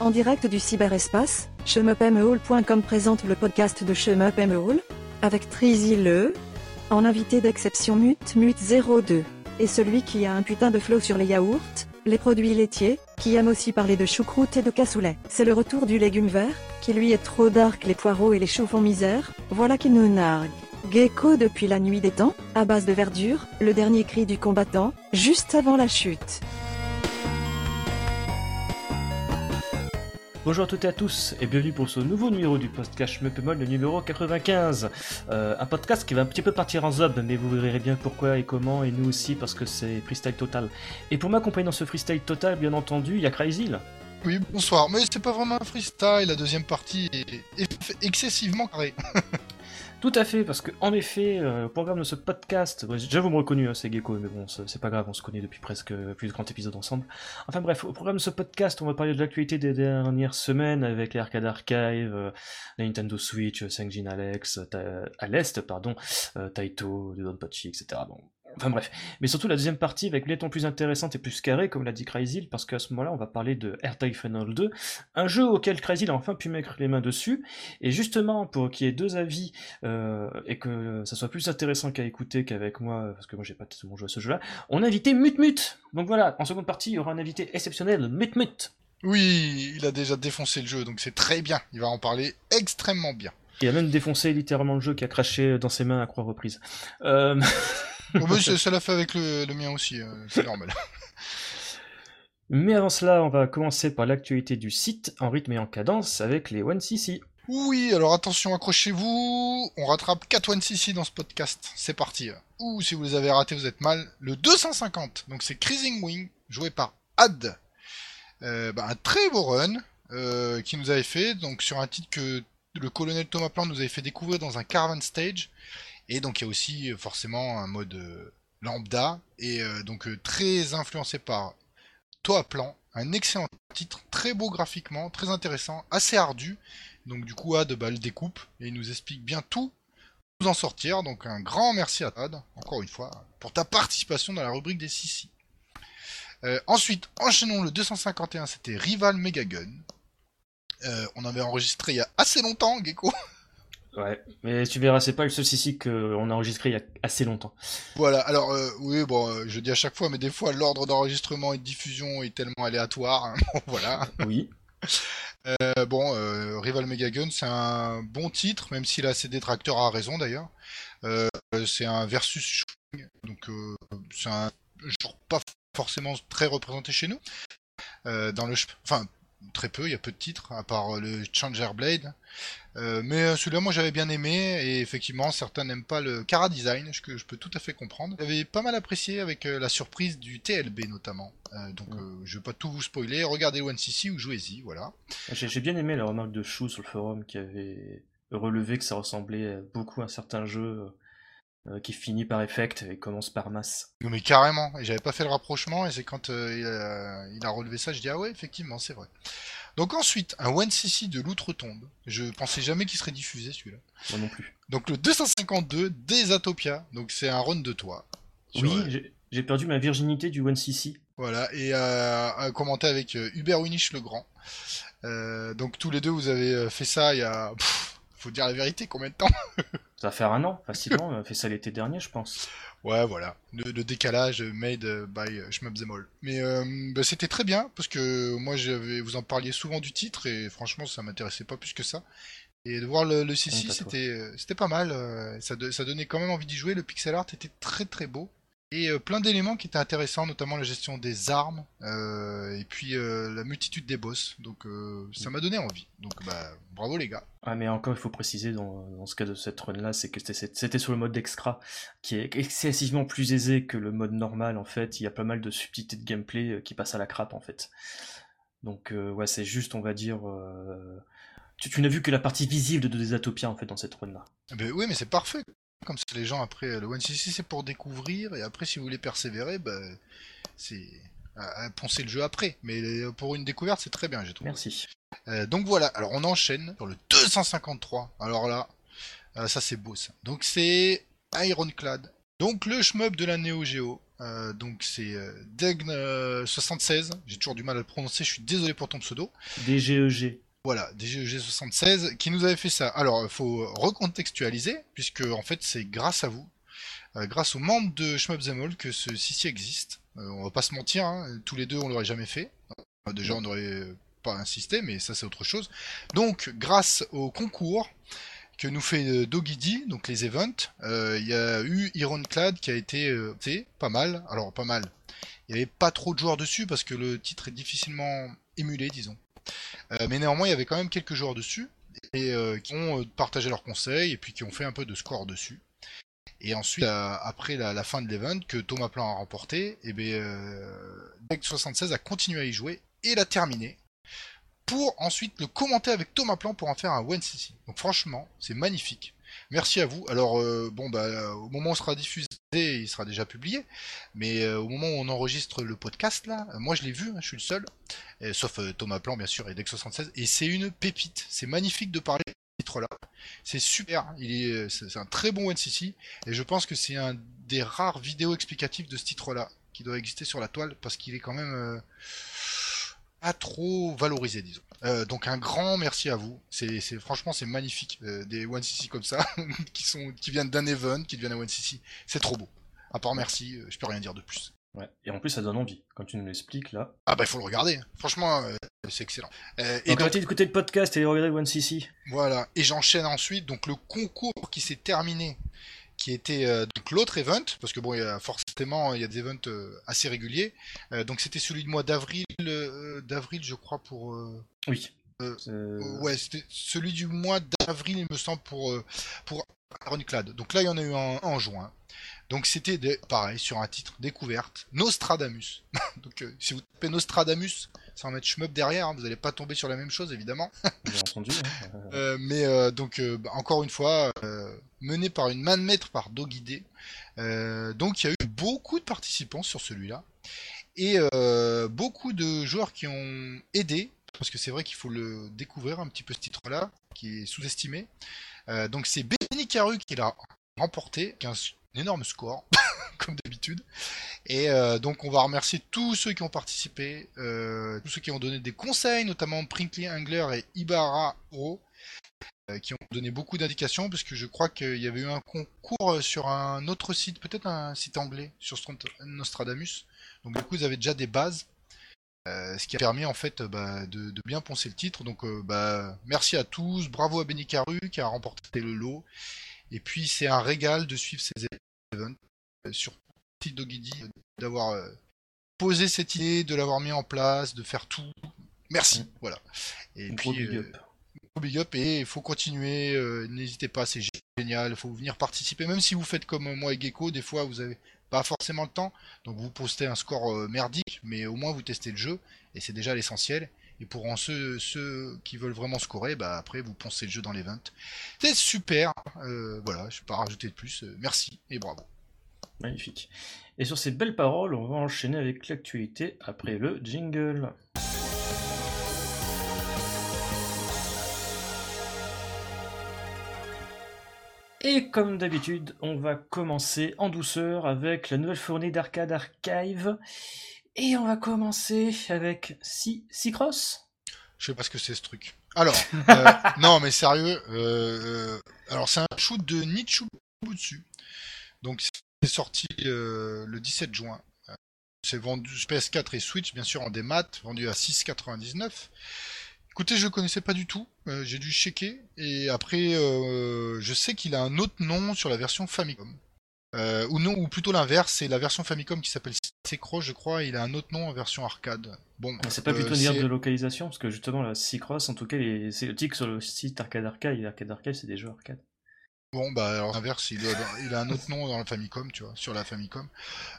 En direct du cyberespace, shemupmall.com présente le podcast de Shemupmall, avec Trizy Le, en invité d'exception Mute Mute 02, et celui qui a un putain de flow sur les yaourts, les produits laitiers, qui aime aussi parler de choucroute et de cassoulet. C'est le retour du légume vert, qui lui est trop dark les poireaux et les choux font misère, voilà qui nous nargue. Gecko depuis la nuit des temps, à base de verdure, le dernier cri du combattant, juste avant la chute. Bonjour à toutes et à tous et bienvenue pour ce nouveau numéro du podcast Meupemol, le numéro 95. Euh, un podcast qui va un petit peu partir en zob, mais vous verrez bien pourquoi et comment, et nous aussi parce que c'est freestyle total. Et pour m'accompagner dans ce freestyle total, bien entendu, il y a Crazy. Oui, bonsoir, mais c'est pas vraiment un freestyle, la deuxième partie est excessivement carrée. Tout à fait, parce que en effet, euh, au programme de ce podcast, déjà vous me reconnu, hein, c'est Gecko, mais bon, c'est pas grave, on se connaît depuis presque plus de 30 épisodes ensemble. Enfin bref, au programme de ce podcast, on va parler de l'actualité des dernières semaines avec les Arcade Archive, euh, la Nintendo Switch, 5G Alex, à l'Est, pardon, euh, Taito, Don Pachi, etc. Bon, Enfin bref, mais surtout la deuxième partie va être plus intéressante et plus carrée, comme l'a dit Crazy, parce qu'à ce moment-là, on va parler de AirTag Final 2, un jeu auquel Crazy a enfin pu mettre les mains dessus, et justement, pour qu'il y ait deux avis, euh, et que ça soit plus intéressant qu'à écouter qu'avec moi, parce que moi j'ai pas tellement joué à ce jeu-là, on a invité Mutmut. Donc voilà, en seconde partie, il y aura un invité exceptionnel, Mutmut. Oui, il a déjà défoncé le jeu, donc c'est très bien, il va en parler extrêmement bien. Il a même défoncé littéralement le jeu qui a craché dans ses mains à croix reprise. Euh... oh, ça l'a fait avec le, mien aussi, euh, c'est normal. Mais avant cela, on va commencer par l'actualité du site en rythme et en cadence avec les 1cc. Oui, alors attention, accrochez-vous. On rattrape 4 1cc dans ce podcast. C'est parti. Ou si vous les avez ratés, vous êtes mal. Le 250, donc c'est Cruising Wing, joué par Ad. Euh, bah, un très beau run euh, qui nous avait fait, donc sur un titre que le colonel Thomas Plant nous avait fait découvrir dans un Caravan Stage. Et donc il y a aussi euh, forcément un mode euh, lambda, et euh, donc très influencé par Toa Plan, un excellent titre, très beau graphiquement, très intéressant, assez ardu. Donc du coup Ad bah, le découpe et il nous explique bien tout nous en sortir. Donc un grand merci à Todd, encore une fois, pour ta participation dans la rubrique des Sissi. ensuite, enchaînons le 251, c'était Rival Megagun. On avait enregistré il y a assez longtemps, Gecko. Ouais, mais tu verras, c'est pas le seul ici qu'on a enregistré il y a assez longtemps. Voilà, alors euh, oui, bon, euh, je dis à chaque fois, mais des fois l'ordre d'enregistrement et de diffusion est tellement aléatoire. Hein, voilà. Oui. bon, Rival Megagun, c'est un bon titre, même s'il a ses détracteurs à raison d'ailleurs. c'est un versus donc c'est un genre pas forcément très représenté chez nous. dans le, enfin très peu, il y a peu de titres, à part euh, le Changer Blade. Euh, mais euh, celui-là, moi j'avais bien aimé, et effectivement, certains n'aiment pas le Cara Design, ce que je peux tout à fait comprendre. J'avais pas mal apprécié avec la surprise du TLB notamment. donc je vais pas tout vous spoiler, regardez One CC ou jouez-y, voilà. J'ai bien aimé la remarque de Chou sur le forum qui avait relevé que ça ressemblait beaucoup à un certain jeu euh, qui finit par effect et commence par masse. Mais carrément, j'avais pas fait le rapprochement et c'est quand euh, il, a, relevé ça, je dis ah ouais effectivement c'est vrai. Donc ensuite un One CC de l'outre-tombe. Je pensais jamais qu'il serait diffusé celui-là. Moi non plus. Donc le 252 des Atopia. Donc c'est un run de toi. Oui, euh, j'ai perdu ma virginité du One CC. Voilà et euh, commenté avec Hubert Winich le Grand. donc tous les deux vous avez fait ça il y a faut dire la vérité, combien de temps? Ça va faire un an, facilement. On a fait ça l'été dernier, je pense. Ouais, voilà. Le, décalage made by Schmubzemol. Mais euh, bah, c'était très bien, parce que moi, vous en parliez souvent du titre, et franchement, ça m'intéressait pas plus que ça. Et de voir le, le CC, c'était, c'était pas mal. Euh, ça donnait quand même envie d'y jouer. Le pixel art était très très beau. Et euh, plein d'éléments qui étaient intéressants, notamment la gestion des armes euh, et puis euh, la multitude des boss. Donc ça m'a donné envie. Donc bah bravo les gars. Ah mais encore il faut préciser dans, ce cas de cette run là, c'est que c'était sur le mode extra qui est excessivement plus aisé que le mode normal en fait. Il y a pas mal de subtilités de gameplay qui passent à la crape en fait. Donc ouais c'est juste on va dire tu, n'as vu que la partie visible de Desatopia en fait dans cette run là. Eh ben oui mais c'est parfait comme ça, les gens après, le One CC c'est pour découvrir, et après si vous voulez persévérer, bah, c'est à, poncer le jeu après. Mais pour une découverte, c'est très bien, j'ai trouvé. Merci. Euh, donc voilà, alors on enchaîne sur le 253. Alors là, euh, ça c'est beau ça. Donc c'est Ironclad. Donc le shmup de la Neo Geo. Euh, donc c'est euh, Degn76, j'ai toujours du mal à le prononcer, je suis désolé pour ton pseudo. DGEG. Voilà, DGEG76 qui nous avait fait ça. Alors il faut recontextualiser, puisque en fait c'est grâce à vous, euh, grâce aux membres de Shmup que ce existe. Euh, on va pas se mentir, hein, tous les deux on l'aurait jamais fait. Euh, déjà on n'aurait pas insisté, mais ça c'est autre chose. Donc grâce au concours, que nous fait Dogidi, donc les events. Il y a eu Ironclad qui a été pas mal. Alors pas mal. Il n'y avait pas trop de joueurs dessus parce que le titre est difficilement émulé, disons. Euh, mais néanmoins, il y avait quand même quelques joueurs dessus et euh, qui ont partagé leurs conseils et puis qui ont fait un peu de score dessus. Et ensuite, après la, fin de l'event que Thomas Plan a remporté, et bien, Deck 76 a continué à y jouer et l'a terminé pour ensuite le commenter avec Thomas Plan pour en faire un one cc Donc franchement, c'est magnifique. Merci à vous. Alors euh, bon bah au moment où sera diffusé, il sera déjà publié, mais euh, au moment où on enregistre le podcast là, euh, moi je l'ai vu, hein, je suis le seul, sauf Thomas Plan bien sûr et Dex76, et c'est une pépite. C'est magnifique de parler de ce titre là. C'est super. Il est, c'est un très bon one cc et je pense que c'est un des rares vidéos explicatives de ce titre là qui doit exister sur la toile parce qu'il est quand même pas trop valorisé, disons. Euh, donc un grand merci à vous. C'est, franchement c'est magnifique euh, des One CC comme ça qui sont qui viennent d'un event, qui deviennent un One CC. C'est trop beau. À part merci, euh, je peux rien dire de plus. Ouais. Et en plus ça donne envie quand tu nous l'expliques là. Ah bah il faut le regarder. Franchement c'est excellent. et donc écouter le podcast et regarder One CC. Voilà. Et j'enchaîne ensuite donc le concours qui s'est terminé qui était euh, donc l'autre event, parce que bon, il y a forcément il y a des events euh, assez réguliers. Euh, donc c'était celui du mois d'avril, d'avril je crois pour. oui. ouais, c'était celui du mois d'avril, il me semble, pour pour Ironclad. Donc là, il y en a eu un en juin. Donc c'était pareil sur un titre découverte, Nostradamus. donc si vous tapez Nostradamus sans mettre shmup derrière, hein, vous n'allez pas tomber sur la même chose évidemment. Bien entendu. Hein. Mais donc bah, encore une fois, mené par une main de maître par Dogidé. donc il y a eu beaucoup de participants sur celui-là et beaucoup de joueurs qui ont aidé parce que c'est vrai qu'il faut le découvrir un petit peu ce titre-là qui est sous-estimé. donc c'est Benny Caru qui l'a remporté, qui a un énorme score comme d'habitude. Et euh, donc on va remercier tous ceux qui ont participé, euh, tous ceux qui ont donné des conseils, notamment Prinkly Angler et Ibarra Ro, euh, qui ont donné beaucoup d'indications, parce que je crois qu'il y avait eu un concours sur un autre site, peut-être un site anglais, sur Nostradamus. Donc du coup vous avez déjà des bases. ce qui a permis en fait bah, de, bien poncer le titre. Donc bah, merci à tous, bravo à Benny Caru qui a remporté le lot. Et puis c'est un régal de suivre ces events sur Dogidi d'avoir euh, posé cette idée, de l'avoir mis en place, de faire tout. Merci, mm. voilà. Et puis, big euh, up. Big up et il faut continuer. Euh, n'hésitez pas, c'est génial. Il faut venir participer, même si vous faites comme moi et Gecko. Des fois, vous avez pas forcément le temps, donc vous postez un score merdique, mais au moins vous testez le jeu et c'est déjà l'essentiel. Et pour ceux, ceux qui veulent vraiment scorer, bah après vous poncez le jeu dans les 20. C'est super. voilà, je ne vais pas rajouter de plus. merci et bravo. Magnifique. Et sur ces belles paroles, on va enchaîner avec l'actualité après le jingle. Et comme d'habitude, on va commencer en douceur avec la nouvelle fournée d'Arcade Archive. Et on va commencer avec si Cross. Je sais pas ce que c'est ce truc. Alors, euh, non mais sérieux, euh, euh, alors c'est un shoot de Nichu dessus. Donc c'est sorti euh, le 17 juin. C'est vendu PS4 et Switch, bien sûr, en démat, vendu à 6,99. Écoutez, je ne connaissais pas du tout. Euh, j'ai dû checker. Et après, euh, je sais qu'il a un autre nom sur la version Famicom. ou non, ou plutôt l'inverse, c'est la version Famicom qui s'appelle Secro, je crois, il a un autre nom en version arcade. Bon, c'est pas plutôt dire de localisation, parce que justement la Cross, en tout cas, c'est le titre sur le site Arcade Arcade, et Arcade Arcade, c'est des jeux arcade. Bon, bah, alors, l'inverse, il, a un autre nom dans la Famicom, tu vois, sur la Famicom.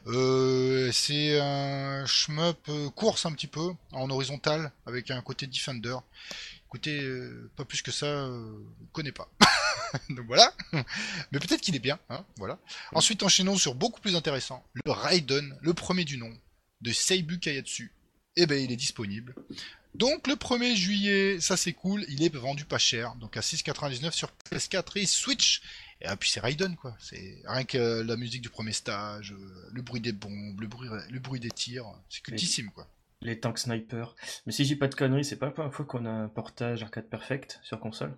Euh, c'est un shmup euh, course un petit peu, en horizontal, avec un côté Defender. Écoutez, euh, pas plus que ça, connais pas. Donc voilà. Mais peut-être qu'il est bien, hein, voilà. Ensuite, enchaînons sur beaucoup plus intéressant, le Raiden, le premier du nom, de Seibu Kayatsu. Eh ben, il est disponible. Donc le 1er juillet, ça c'est cool, il est vendu pas cher, donc à 6,99 sur PS4 et Switch. Et ah, puis c'est Raiden quoi, c'est rien que la musique du premier stage, euh, le bruit des bombes, le bruit, le bruit des tirs, c'est cultissime quoi. Les tanks sniper. Mais si j'ai pas de conneries, c'est pas la première fois qu'on a un portage arcade perfect sur console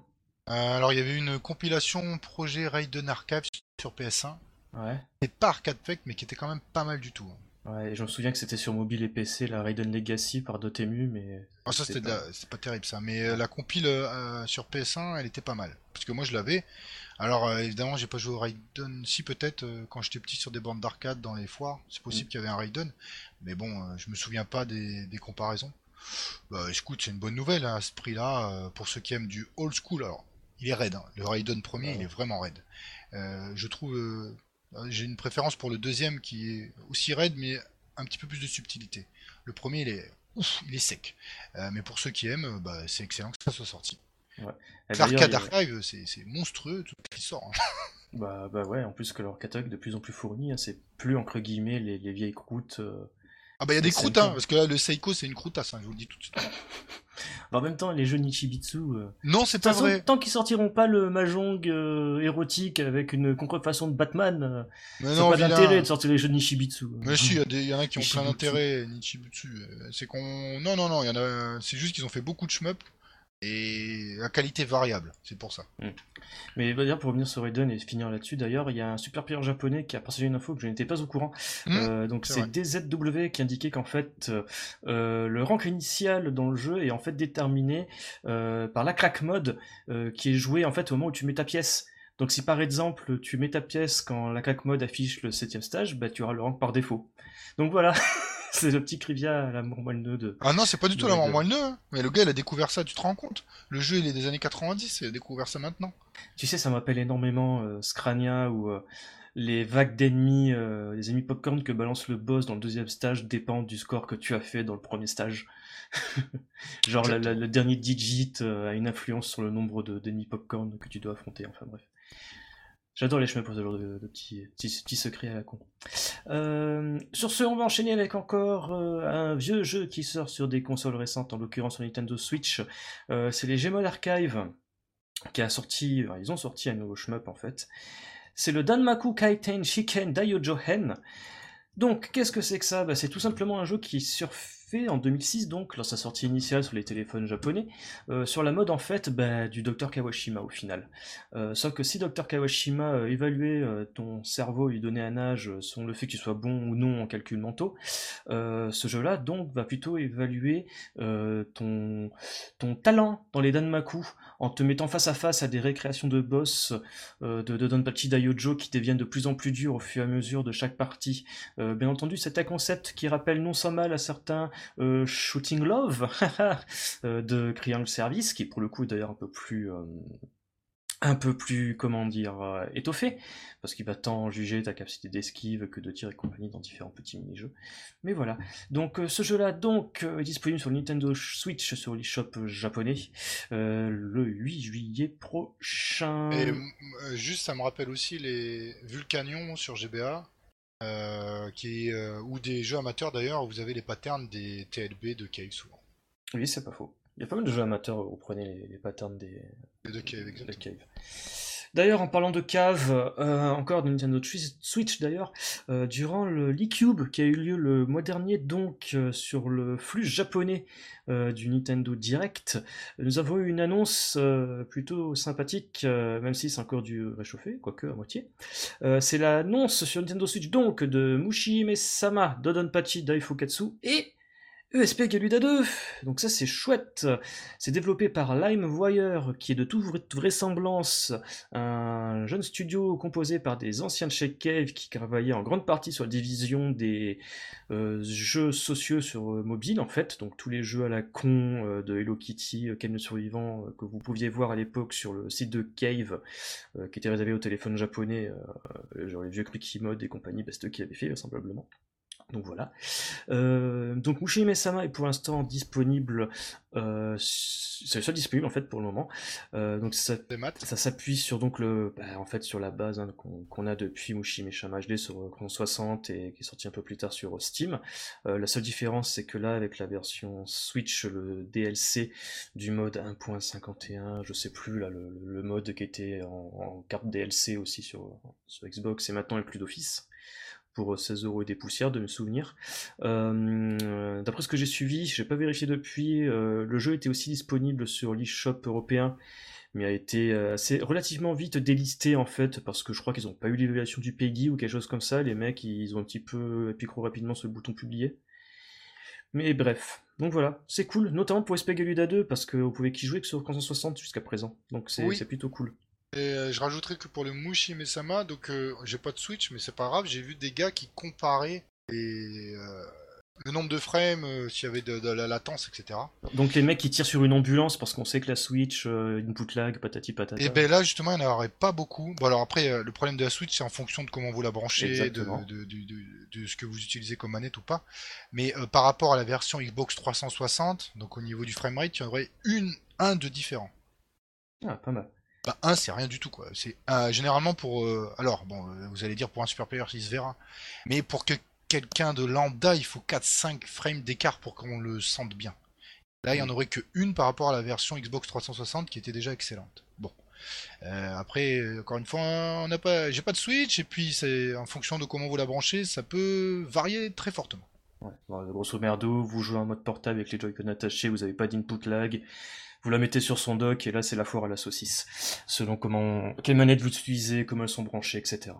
euh, Alors il y avait une compilation projet Raiden Archive sur PS1. Ouais. C'est pas arcade perfect mais qui était quand même pas mal du tout. hein. Ouais, et je me souviens que c'était sur mobile et PC, la Raiden Legacy par Dotemu, mais... Ah, ça c'était pas- pas terrible ça, mais euh, la compile euh, sur PS1 elle était pas mal. Parce que moi je l'avais. Alors euh, évidemment j'ai pas joué au Raiden, si peut-être quand j'étais petit sur des bornes d'arcade dans les foires, c'est possible qu'il y avait un Raiden. Mais bon, je me souviens pas des, des comparaisons. Bah écoute, c'est une bonne nouvelle hein, à ce prix-là, pour ceux qui aiment du old school. Alors, il est raide, hein. le Raiden premier il est vraiment raide. Je trouve, j'ai une préférence pour le deuxième qui est aussi raide mais un petit peu plus de subtilité. Le premier il est ouf, il est sec. Euh, mais pour ceux qui aiment, euh, bah, c'est excellent que ça soit sorti. L'arcade Archive, c'est monstrueux tout ce qui sort. hein. Bah, bah ouais, en plus que leur catalogue de plus en plus fourni, hein, c'est plus entre guillemets les, les vieilles croûtes. euh. Ah bah il y a des croûtes, hein, parce que là le Seiko c'est une croûtasse, hein, je vous le dis tout de suite. Bah, en même temps, les jeux Nichibitsu... euh, Non, c'est pas façon, vrai. tant qu'ils sortiront pas le Mahjong euh, érotique avec une contrefaçon de Batman, euh, c'est non, pas d'intérêt de sortir les jeux de Nishibitsu. Mais si, il y, en a qui ont plein d'intérêt, Nichibutsu. euh, C'est qu'on. Non, non, non, il y en a. C'est juste qu'ils ont fait beaucoup de shmup et la qualité variable, c'est pour ça. Mais bah, d'ailleurs, pour revenir sur Raiden et finir là-dessus, d'ailleurs, il y a un super player japonais qui a partagé une info que je n'étais pas au courant. Hmm, Euh, donc c'est. DZW qui indiquait qu'en fait, euh, euh, le rank initial dans le jeu est en fait déterminé euh, par la crack mode qui est jouée en fait au moment où tu mets ta pièce. Donc si par exemple tu mets ta pièce quand la crack mode affiche le septième stage, bah tu auras le rank par défaut. Donc voilà, c'est le petit Krivia à l'amour moelleux de, Ah non, c'est pas du tout la mort moelleux, hein. Mais le gars, il a découvert ça, tu te rends compte? Le jeu, il est des années 90, il a découvert ça maintenant. Tu sais, ça m'appelle énormément euh, Scrania où euh, les vagues d'ennemis, euh, les ennemis popcorn que balance le boss dans le deuxième stage dépendent du score que tu as fait dans le premier stage. Genre la- la- le dernier digit a une influence sur le nombre de- d'ennemis popcorn que tu dois affronter. Enfin bref. J'adore les chemins pour ce genre de, petits, petits, secrets à la con. Euh, sur ce, on va enchaîner avec encore euh, un vieux jeu qui sort sur des consoles récentes, en l'occurrence sur Nintendo Switch. Euh, c'est les Gmod Archive qui a sorti, ils ont sorti un nouveau shmup en fait. C'est le Danmaku Kaiten Shiken Daiojohen. Donc, qu'est-ce que c'est que ça? Bah, C'est tout simplement un jeu qui en 2006, donc, lors de sa sortie initiale sur les téléphones japonais, euh, sur la mode en fait bah, du Dr Kawashima au final. Euh, sauf que si Dr Kawashima euh, évaluait ton cerveau et lui donnait un âge selon le fait que tu sois bon ou non en calcul mentaux, ce jeu-là donc va plutôt évaluer ton, ton talent dans les Danmaku en te mettant face à face à des récréations de boss de, Donpachi Daiojo qui deviennent de plus en plus durs au fur et à mesure de chaque partie. Bien entendu, c'est un concept qui rappelle non sans mal à certains euh, Shooting Love euh, de Triangle Service, qui pour le coup d'ailleurs un peu plus... euh, un peu plus, comment dire, étoffé, parce qu'il va tant juger ta capacité d'esquive que de tir et compagnie dans différents petits mini-jeux. Mais voilà. Donc ce jeu-là donc est disponible sur Nintendo Switch sur l'eShop japonais le 8 juillet prochain. Et juste, ça me rappelle aussi les Vulcanion sur GBA, euh, qui, euh, ou des jeux amateurs d'ailleurs, où vous avez les patterns des TLB de Cave souvent. Oui, c'est pas faux. Il y a pas mal de jeux amateurs où vous prenez les, les patterns des, Les de Cave, de cave. D'ailleurs, en parlant de cave, euh, encore de Nintendo Switch d'ailleurs, euh, durant le l'e-Cube qui a eu lieu le mois dernier, donc euh, sur le flux japonais du Nintendo Direct, nous avons eu une annonce plutôt sympathique, même si c'est encore du réchauffé, quoique à moitié. C'est l'annonce sur Nintendo Switch donc de Mushihime-sama Dodonpachi Daifukatsu et ESP Galuda 2. Donc ça c'est chouette. C'est développé par LimeWire, qui est de toute vra- vraisemblance un jeune studio composé par des anciens de chez Cave qui travaillaient en grande partie sur la division des euh, jeux sociaux sur euh, mobile en fait, donc tous les jeux à la con euh, de Hello Kitty, le survivant que vous pouviez voir à l'époque sur le site de Cave, qui était réservé au téléphone japonais, genre les vieux Quickie Mode et compagnie, eux qui avaient fait vraisemblablement. Donc voilà. Euh, donc Mushihime Sama est pour l'instant disponible. Euh, c'est le seul disponible en fait pour le moment. Euh, donc ça, ça s'appuie sur donc le, bah, en fait sur la base hein, qu'on a depuis Mushihime Sama HD sur Chrono 60 et qui est sorti un peu plus tard sur Steam. La seule différence c'est que là avec la version Switch, le DLC du mode 1.51, je sais plus là le, le, mode qui était en, en, carte DLC aussi sur, sur Xbox et maintenant est plus d'office pour 16 euros et des poussières de mes souvenirs. Euh, d'après ce que j'ai suivi, j'ai pas vérifié depuis, euh, le jeu était aussi disponible sur l'eShop européen, mais a été euh, assez relativement vite délisté en fait, parce que je crois qu'ils n'ont pas eu l'évaluation du PEGI ou quelque chose comme ça, les mecs ils ont un petit peu appuyé rapidement sur le bouton publier. Mais bref, donc voilà, c'est cool, notamment pour SP Galuda 2, parce que vous pouvez qu'y jouer que sur 360 jusqu'à présent, donc c'est plutôt cool. Et euh, je rajouterais que pour le Mushi Mesama, donc euh, j'ai pas de Switch, mais c'est pas grave, j'ai vu des gars qui comparaient euh, le nombre de frames, s'il y avait de, la latence, etc. Donc les mecs qui tirent sur une ambulance parce qu'on sait que la Switch, une lag, patati patata. Et ben là justement, il n'y en aurait pas beaucoup. Bon alors après, le problème de la Switch, c'est en fonction de comment vous la branchez, de, de, ce que vous utilisez comme manette ou pas. Mais par rapport à la version Xbox 360, donc au niveau du framerate, il y en aurait une, un de différent. Ah, pas mal. Bah, 1, c'est rien du tout, quoi. C'est euh, généralement pour. Euh, alors, bon, euh, vous allez dire pour un super player, il se verra. Mais pour que quelqu'un de lambda, il faut 4-5 frames d'écart pour qu'on le sente bien. Là, il n'y en aurait que une par rapport à la version Xbox 360 qui était déjà excellente. Bon. après, encore une fois, on n'a pas, j'ai pas de Switch et puis c'est en fonction de comment vous la branchez, ça peut varier très fortement. Ouais. grosso merdo, vous jouez en mode portable avec les Joy-Con attachés, vous n'avez pas d'input lag, vous la mettez sur son dock et là c'est la foire à la saucisse. Selon comment, quelles manettes vous utilisez, comment elles sont branchées, etc.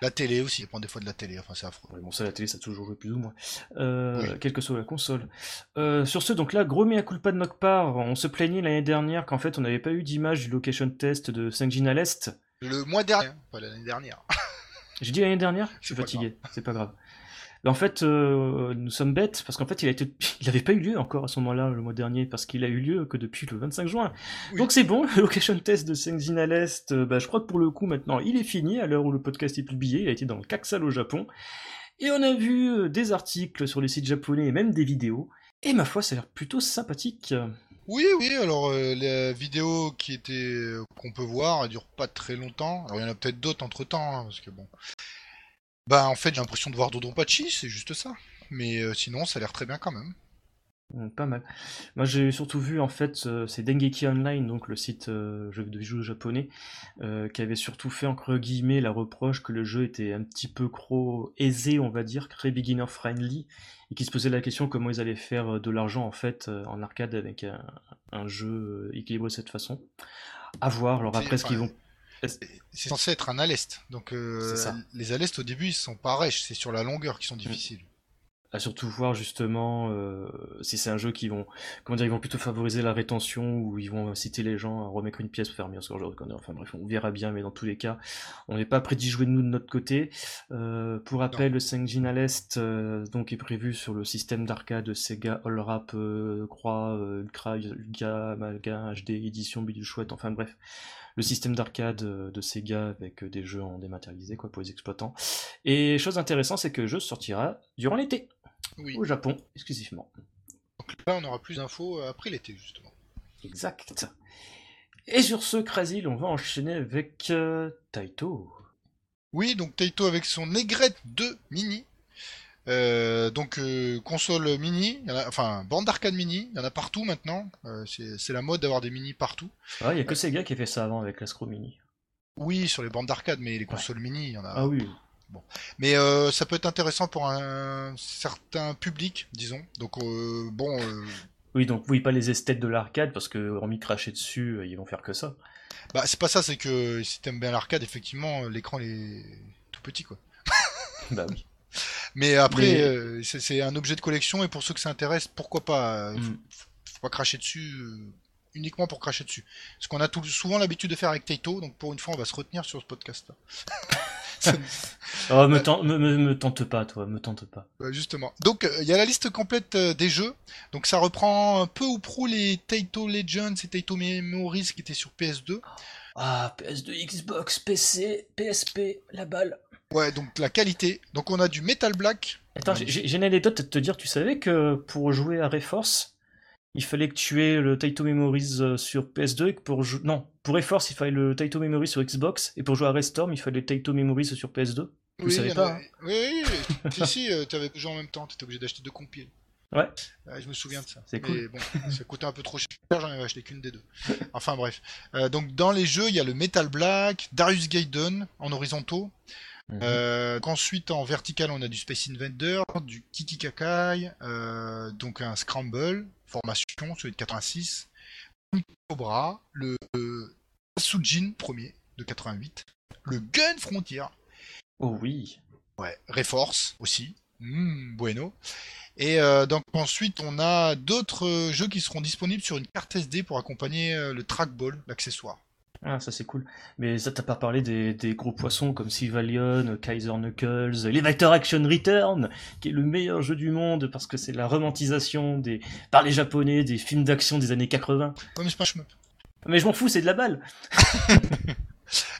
La télé aussi, il prend des fois de la télé, enfin c'est affreux. bon ça la télé ça a toujours joué plus ou moins. Euh, Quelle que soit la console. Euh, sur ce donc là, gros mea culpa de notre part, on se plaignait l'année dernière qu'en fait on n'avait pas eu d'image du location test de 5G à l'Est. Le mois dernier, pas l'année dernière. J'ai dit l'année dernière Je suis fatigué, c'est pas grave en fait, euh, nous sommes bêtes parce qu'en fait, il n'avait pas eu lieu encore à ce moment-là le mois dernier parce qu'il a eu lieu que depuis le 25 juin. Donc c'est bon, le location test de Sengzin à l'Est, euh, bah, je crois que pour le coup maintenant, il est fini à l'heure où le podcast est publié. Il a été dans le Caxal au Japon et on a vu euh, des articles sur les sites japonais et même des vidéos. Et ma foi, ça a l'air plutôt sympathique. Oui, oui, alors la vidéo qui était qu'on peut voir, elle dure pas très longtemps. Alors il y en a peut-être d'autres entre temps, hein, parce que bon, bah en fait j'ai l'impression de voir Dodonpachi, c'est juste ça. Mais euh, sinon ça a l'air très bien quand même. Mmh, pas mal. Moi j'ai surtout vu en fait euh, c'est Dengeki Online, donc le site euh, jeu de jeux japonais, qui avait surtout fait entre guillemets la reproche que le jeu était un petit peu trop aisé, on va dire, très beginner friendly, et qui se posait la question comment ils allaient faire de l'argent en fait en arcade avec un, jeu équilibré de cette façon. À voir. Alors après ce qu'ils vont c'est censé être un aleste. Donc euh, les alestes au début ils sont pas rêches, c'est sur la longueur qui sont difficiles. À surtout voir justement euh, si c'est un jeu qui vont comment dire ils vont plutôt favoriser la rétention ou ils vont inciter les gens à remettre une pièce pour faire mieux ce genre de conneries. Enfin bref, on verra bien, mais dans tous les cas, on n'est pas prêt d'y jouer nous de notre côté. Euh, pour rappel, le 5 Gin à l'Est donc est prévu sur le système d'arcade Sega All Rap Croix Ultra Ulga Amalga HD édition bidule chouette. Enfin bref le système d'arcade euh, de Sega avec euh, des jeux en dématérialisé quoi, pour les exploitants. Et chose intéressante, c'est que le jeu sortira durant l'été. Au Japon, exclusivement. Donc là, on aura plus d'infos euh, après l'été, justement. Exact. Et sur ce, Krasil, on va enchaîner avec Taito. Oui, donc Taito avec son aigrette 2 mini euh, donc euh, console mini, enfin bande d'arcade mini, il y en a partout maintenant. Euh, c'est la mode d'avoir des mini partout. Il n'y a que Sega qui a fait ça avant avec l'Ascro Mini. Oui, sur les bandes d'arcade, mais les consoles mini, il y en a. Ah oui. Bon. Mais ça peut être intéressant pour un certain public, disons. Donc bon. Oui, donc oui, pas les esthètes de l'arcade, parce que hormis cracher dessus, ils vont faire que ça. Bah c'est pas ça, c'est que si t'aimes bien l'arcade, effectivement, l'écran est tout petit quoi. bah oui. Mais après, euh, c'est un objet de collection et pour ceux que ça intéresse, pourquoi pas euh, mm. faut, pas cracher dessus euh, uniquement pour cracher dessus. Ce qu'on a tout, souvent l'habitude de faire avec Taito, donc pour une fois, on va se retenir sur ce podcast. oh, me, tente, me, tente pas, toi, me tente pas. justement. Donc, il y a la liste complète des jeux. Donc, ça reprend un peu ou prou les Taito Legends et Taito Memories qui étaient sur PS2. Ah, PS2, Xbox, PC, PSP, la balle. Ouais, donc la qualité. Donc on a du Metal Black. Attends, j'ai une anecdote à te dire. Tu savais que pour jouer à Reforce, il fallait que tu aies le Taito Memories euh, sur PS2 et que pour jou- non, pour Reforce, il fallait le Taito Memories sur Xbox et pour jouer à Restorm, il fallait le Taito Memories sur PS2. Vous savez il y en pas, hein. Oui, oui, oui. si, si, euh, t'avais joué en même temps, t'étais obligé d'acheter deux compiles. Ouais. Je me souviens de ça. C'est cool. bon, ça coûtait un peu trop cher, j'en avais acheté qu'une des deux. Enfin bref. Euh, donc dans les jeux, il y a le Metal Black, Darius Gaiden en horizontaux. Mhm. Euh, ensuite en vertical, on a du Space Invader, du Kiki Kakai, euh, donc un Scramble, formation, celui de 86, Cobra, le euh, Sujin premier de 88, le Gun Frontier, Oh oui. Ouais, Reforce aussi. Hmm, bueno. Et euh, donc ensuite, on a d'autres jeux qui seront disponibles sur une carte SD pour accompagner le trackball, l'accessoire. Ah, ça c'est cool. Mais ça, t'as pas parlé des, des gros poissons comme Sylvalion, Kaiser Knuckles, Elevator Action Return, qui est le meilleur jeu du monde parce que c'est la romantisation des, par les japonais des films d'action des années 80. Comme Smash. Mais je m'en fous, c'est de la balle.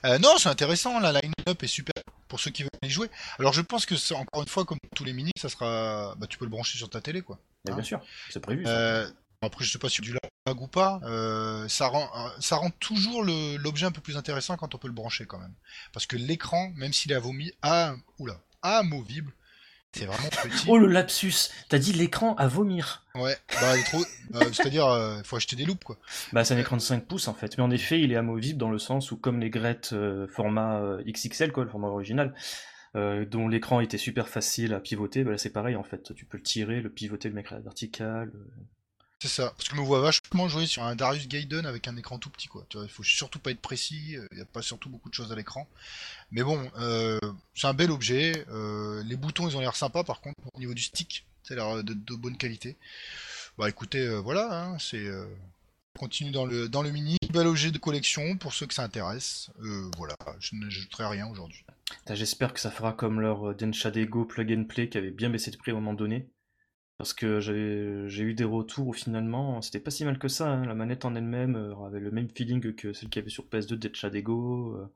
Euh, non, c'est intéressant, la line-up est super pour ceux qui veulent y jouer. Alors je pense que c'est encore une fois, comme tous les mini, ça sera. Bah, tu peux le brancher sur ta télé, quoi. Mais Hein bien sûr, c'est prévu. ça. Euh, après, je sais pas si c'est du lag ou pas. euh, ça rend, euh, ça rend toujours l'objet un peu plus intéressant quand on peut le brancher quand même. Parce que l'écran, même s'il est avomi, ah, oula, amovible, c'est vraiment petit. Oh le lapsus, t'as dit l'écran à vomir. Ouais, bah, euh, C'est-à-dire, euh, faut acheter des loupes quoi. Bah c'est un écran de 5 pouces en fait, mais en effet il est amovible dans le sens où comme les Grettes euh, format XXL quoi, le format original, dont l'écran était super facile à pivoter, bah là c'est pareil en fait, tu peux le tirer, le pivoter, le mettre à la verticale. Euh. C'est ça. Parce que je me vois vachement jouer sur un Darius Gaiden avec un écran tout petit quoi. Tu il faut surtout pas être précis. Il y a pas surtout beaucoup de choses à l'écran. Mais bon, euh, c'est un bel objet. euh, les boutons, ils ont l'air sympas. Par contre, au niveau du stick, ça a l'air de, bonne qualité. Bah écoutez, euh, voilà, hein, c'est euh, on continue dans le dans le mini, bel objet de collection pour ceux que ça intéresse. Euh, voilà, je ne j'ajouterai rien aujourd'hui. J'espère que ça fera comme leur euh, Denshadego plug and play qui avait bien baissé de prix à un moment donné. Parce que j'ai eu des retours où finalement c'était pas si mal que ça. hein. La manette en elle-même euh, avait le même feeling que celle qu'il y avait sur PS2 de Denshadego. euh.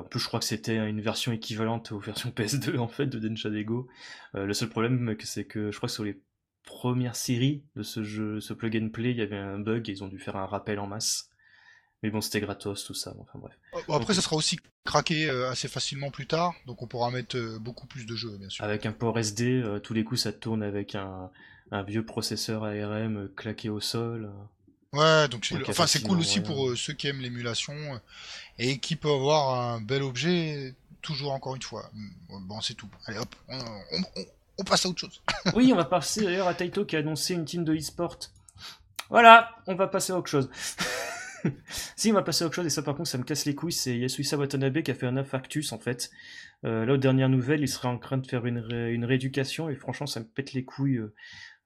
En plus, je crois que c'était une version équivalente aux versions PS2 en fait de Denshadego. Euh, le seul problème, c'est que je crois que sur les premières séries de ce jeu, ce plug and play, il y avait un bug et ils ont dû faire un rappel en masse. Mais bon, c'était gratos tout ça. Enfin bref. Bon, après, ça sera aussi craqué euh, assez facilement plus tard, donc on pourra mettre euh, beaucoup plus de jeux, bien sûr. Avec un port SD, euh, tous les coups ça tourne avec un, un vieux processeur ARM euh, claqué au sol. euh. Ouais, donc c'est enfin cool aussi pour euh, ceux qui aiment l'émulation euh, et qui peuvent avoir un bel objet, toujours encore une fois. Bon, c'est tout. Allez hop, on, on- on- on passe à autre chose. Oui, on va passer d'ailleurs à Taito qui a annoncé une team de e-sport. Voilà, on va passer à autre chose. si, on va passer à autre chose, et ça par contre, ça me casse les couilles, c'est Yasuhisa Watanabe qui a fait un infarctus en fait. Euh, là, aux dernières nouvelles, il serait en train de faire une, ré- une rééducation, et franchement, ça me pète les couilles euh,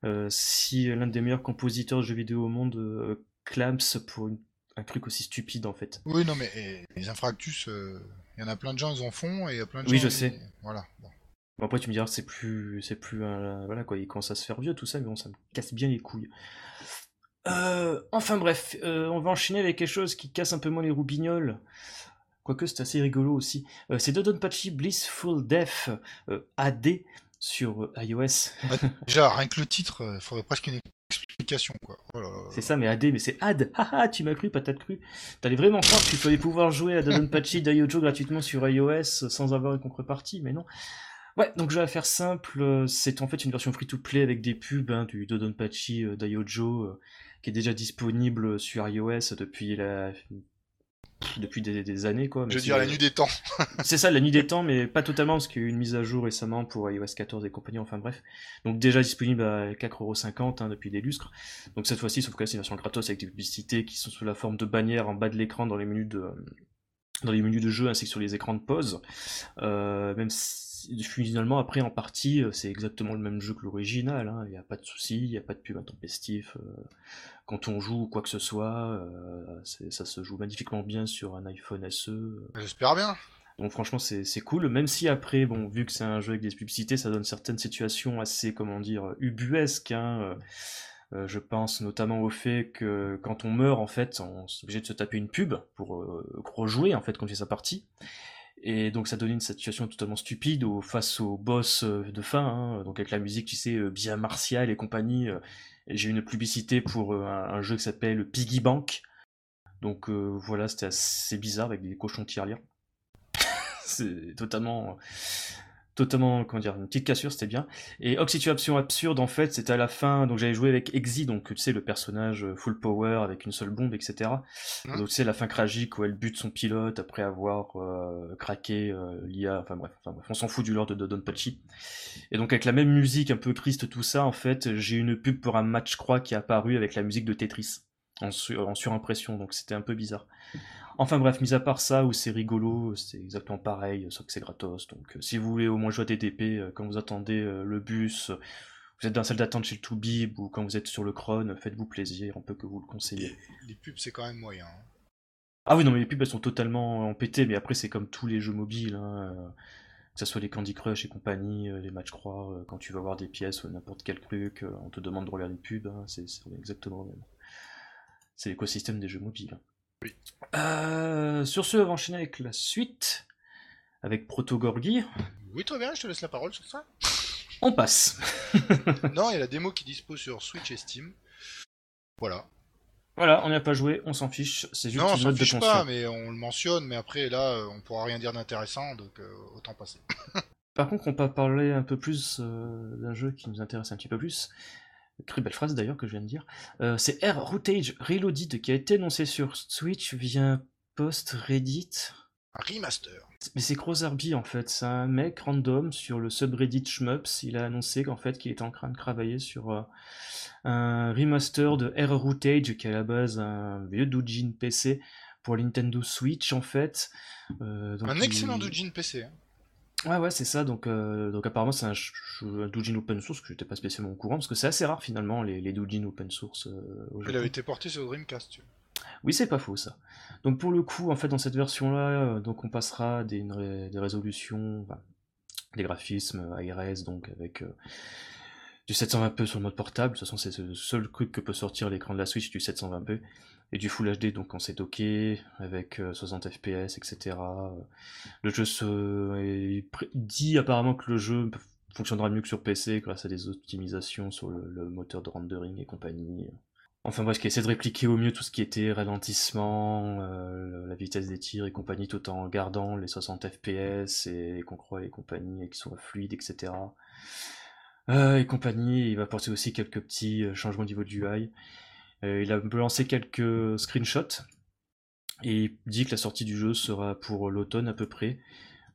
euh, si l'un des meilleurs compositeurs de jeux vidéo au monde euh, clams pour une- un truc aussi stupide en fait. Oui, non, mais eh, les infractus, euh, il y en a plein de gens, ils en font, et il y a plein de Oui, gens. je ils- sais. Voilà. Bon. Bon, après, tu me diras, c'est plus, c'est plus, un- voilà quoi, il commence à se faire vieux tout ça, mais bon, ça me casse bien les couilles. Euh, enfin bref, euh, on va enchaîner avec quelque chose qui casse un peu moins les roubignoles. Quoique c'est assez rigolo aussi. Euh, c'est Dodonpachi Blissful Death euh, AD sur euh, iOS. Déjà, rien que le titre, il faudrait presque une explication, quoi. Oh. C'est ça, mais AD, mais c'est AD. Haha, tu m'as cru, patate cru. T'allais vraiment croire que tu pouvais pouvoir jouer à Dodonpachi Daiojo gratuitement sur iOS sans avoir une contrepartie, mais non. Ouais, donc je vais la faire simple. C'est en fait une version free-to-play avec des pubs hein, du Dodonpachi Daiojo qui est déjà disponible sur iOS depuis la depuis des, des années quoi. Je veux dire, la nuit des temps. c'est ça, la nuit des temps, mais pas totalement, parce qu'il y a eu une mise à jour récemment pour iOS 14 et compagnie, enfin bref. Donc déjà disponible à 4,50€ hein, depuis des lustres. Donc cette fois-ci, sauf que là, c'est une version gratos avec des publicités qui sont sous la forme de bannières en bas de l'écran dans les menus de dans les menus de jeu ainsi que sur les écrans de pause. Euh, même si finalement après en partie euh, c'est exactement le même jeu que l'original, hein. il n'y a pas de souci, il n'y a pas de pub intempestif. euh, quand on joue ou quoi que ce soit, euh, ça se joue magnifiquement bien sur un iPhone SE. J'espère bien. donc franchement c'est cool, même si après, bon, vu que c'est un jeu avec des publicités, ça donne certaines situations assez, comment dire, ubuesques. Hein, euh, euh, je pense notamment au fait que quand on meurt, en fait, on est obligé de se taper une pub pour euh, rejouer, en fait, quand on fait sa partie. Et donc ça donnait une situation totalement stupide au, face au boss de fin, hein, donc avec la musique, tu sais, bien martiale et compagnie. J'ai une publicité pour un, jeu qui s'appelle Piggy Bank. Donc voilà, c'était assez bizarre avec des cochons tirelires. c'est totalement totalement, comment dire, une petite cassure, c'était bien. Et Oxytuation absurde, en fait, c'était à la fin, donc j'avais joué avec Exy, donc tu sais, le personnage euh, full power avec une seule bombe, etc. Hein donc tu sais, la fin tragique où elle bute son pilote après avoir euh, craqué euh, l'IA, enfin bref, enfin bref, on s'en fout du lord de Don Pachi. Et donc avec la même musique, un peu triste, tout ça, en fait, j'ai une pub pour un match croix qui est apparu avec la musique de Tetris. En, en surimpression, donc c'était un peu bizarre. Enfin bref, mis à part ça, où c'est rigolo, c'est exactement pareil, sauf que c'est gratos. Donc euh, si vous voulez au moins jouer à DDP, euh, quand vous attendez euh, le bus, vous êtes dans la salle d'attente chez le Toubib, ou quand vous êtes sur le Cron, faites-vous plaisir, on peut que vous le conseiller. Les, pubs, c'est quand même moyen. Hein. Ah oui, non, mais les pubs, elles sont totalement empêtées, mais après, c'est comme tous les jeux mobiles, hein, que ce soit les Candy Crush et compagnie, les matchs croix, quand tu vas voir des pièces ou n'importe quel truc, on te demande de regarder une pub, hein, c'est exactement le même. C'est l'écosystème des jeux mobiles. Euh, sur ce, on va enchaîner avec la suite, avec Protogorgi. Oui, très bien, je te laisse la parole sur ça. On passe. non, il y a la démo qui dispose sur Switch et Steam. Voilà. Voilà, on n'y a pas joué, on s'en fiche, c'est juste une note de fiche pas, mais on le mentionne, mais après là, on pourra rien dire d'intéressant, donc euh, autant passer. Par contre, on peut parler un peu plus euh, d'un jeu qui nous intéresse un petit peu plus. Très belle phrase d'ailleurs que je viens de dire. Euh, c'est Air Routage Reloaded qui a été annoncé sur Switch via post Reddit. Un remaster. Mais c'est Crozarby en fait, c'est un mec random sur le subreddit Shmups. Il a annoncé qu'en fait qu'il était en train de travailler sur euh, un remaster de Air Routage qui est à la base un vieux doujin PC pour Nintendo Switch en fait. Euh, un excellent doujin PC. Hein. Ouais, ouais, c'est ça. Donc, euh, donc apparemment, c'est un, un doujin open source que j'étais pas spécialement au courant parce que c'est assez rare finalement les, les doujins open source. Euh, Il avait été porté sur Dreamcast. Tu Oui, c'est pas faux ça. Donc pour le coup, en fait, dans cette version-là, euh, donc on passera des, des résolutions, des graphismes ARS, donc avec du 720p sur le mode portable. De toute façon, c'est le seul truc que peut sortir l'écran de la Switch du 720p et du Full HD donc quand c'est toqué avec 60 fps etc. Le jeu se dit apparemment que le jeu fonctionnera mieux que sur PC grâce à des optimisations sur le, moteur de rendering et compagnie. Enfin bref, qui essaie de répliquer au mieux tout ce qui était ralentissement, euh, la vitesse des tirs et compagnie, tout en gardant les 60 fps et qu'on croit et compagnie qui sont fluides, etc. Euh, et compagnie, il va apporter aussi quelques petits euh, changements au niveau du UI. Euh, il a lancé quelques screenshots et il dit que la sortie du jeu sera pour l'automne à peu près.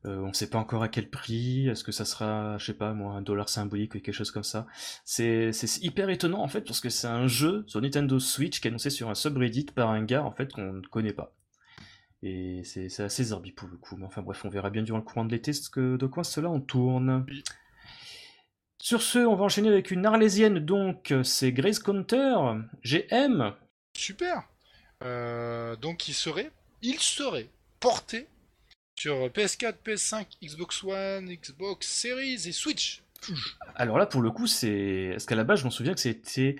Euh, on ne sait pas encore à quel prix. Est-ce que ça sera, je sais pas moi, un dollar symbolique ou quelque chose comme ça. C'est hyper étonnant en fait parce que c'est un jeu sur Nintendo Switch qui est annoncé sur un subreddit par un gars en fait qu'on ne connaît pas. Et c'est assez zarbi pour le coup. Mais enfin bref, on verra bien durant le courant de l'été de quoi cela on tourne. Sur ce, on va enchaîner avec une arlésienne, donc c'est Grace Counter, GM. Super. Euh, donc il serait, il serait porté sur PS4, PS5, Xbox One, Xbox Series et Switch. Alors là, pour le coup, c'est. Parce qu'à la base, je m'en souviens que c'était.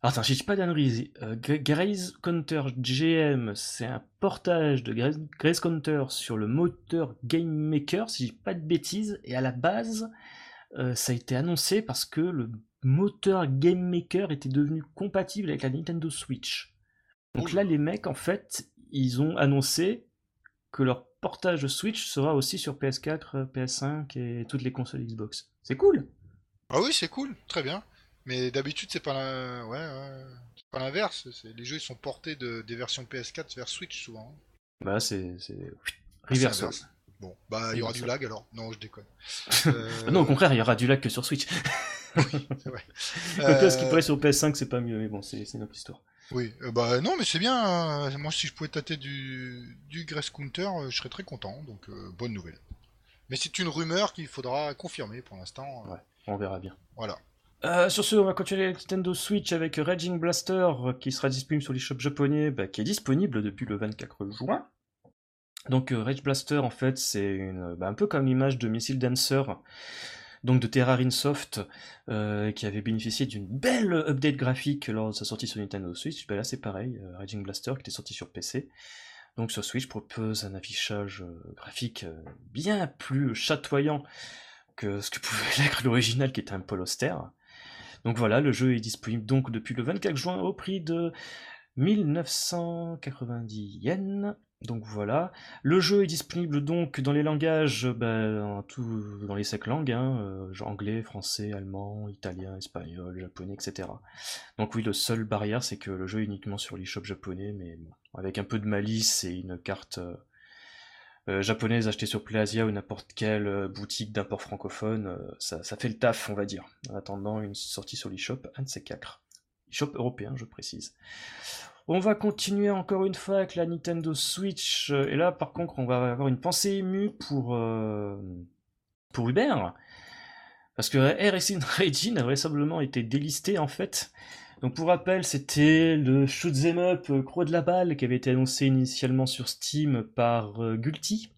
Attends, je dis pas d'annerie. Euh, Grace Counter GM, c'est un portage de Grace Counter sur le moteur Game Maker, si je dis pas de bêtises. Et à la base, euh, ça a été annoncé parce que le moteur Game Maker était devenu compatible avec la Nintendo Switch. Donc là, les mecs, en fait, ils ont annoncé que leur portage Switch sera aussi sur PS4, PS5 et toutes les consoles Xbox. C'est cool Ah oui, c'est cool, très bien. Mais d'habitude, c'est pas la... ouais, pas l'inverse. Les jeux ils sont portés de... des versions PS4 vers Switch souvent. Bah, c'est. Reverse. Bon, bah il y aura du lag alors. Non, je déconne. Euh, non, au contraire, il y aura du lag que sur Switch. oui, c'est vrai. ce qui pourrait sur PS5, c'est pas mieux, mais bon, c'est notre histoire. Oui, euh, bah non, mais c'est bien. Hein. Moi, si je pouvais tâter du, du Grace Counter, euh, je serais très content. Donc, bonne nouvelle. Mais c'est une rumeur qu'il faudra confirmer pour l'instant. Ouais, on verra bien. Voilà. sur ce, on va continuer avec Nintendo Switch avec Raging Blaster qui sera disponible sur les shops japonais, bah, qui est disponible depuis le 24 juin. Donc euh, Rage Blaster en fait c'est bah, un peu comme l'image de Missile Dancer donc de Terrarin Soft euh, qui avait bénéficié d'une belle update graphique lors de sa sortie sur Nintendo Switch. Bah, là c'est pareil, euh, Raging Blaster qui était sorti sur PC. Donc sur Switch propose un affichage graphique bien plus chatoyant que ce que pouvait l'être l'original qui était un peu austère. Donc voilà, le jeu est disponible donc depuis le 24 juin au prix de 1990 yens. Donc voilà. Le jeu est disponible donc dans les langages, ben, tout, dans les cinq langues, hein, euh, anglais, français, allemand, italien, espagnol, japonais, etc. Donc oui, le seul barrière, c'est que le jeu est uniquement sur l'eShop japonais, mais avec un peu de malice et une carte euh, euh, japonaise achetée sur Plasia ou n'importe quelle boutique d'import francophone, ça, ça, fait le taf, on va dire. En attendant une sortie sur l'eShop, un de ces quatre. eShop européen, je précise. On va continuer encore une fois avec la Nintendo Switch. Et là, par contre, on va avoir une pensée émue pour, euh, Hubert. Parce que RSN Raging a vraisemblablement été délisté en fait. Donc pour rappel, c'était le shoot'em up euh, Croix de la Balle qui avait été annoncé initialement sur Steam par euh, Gulti.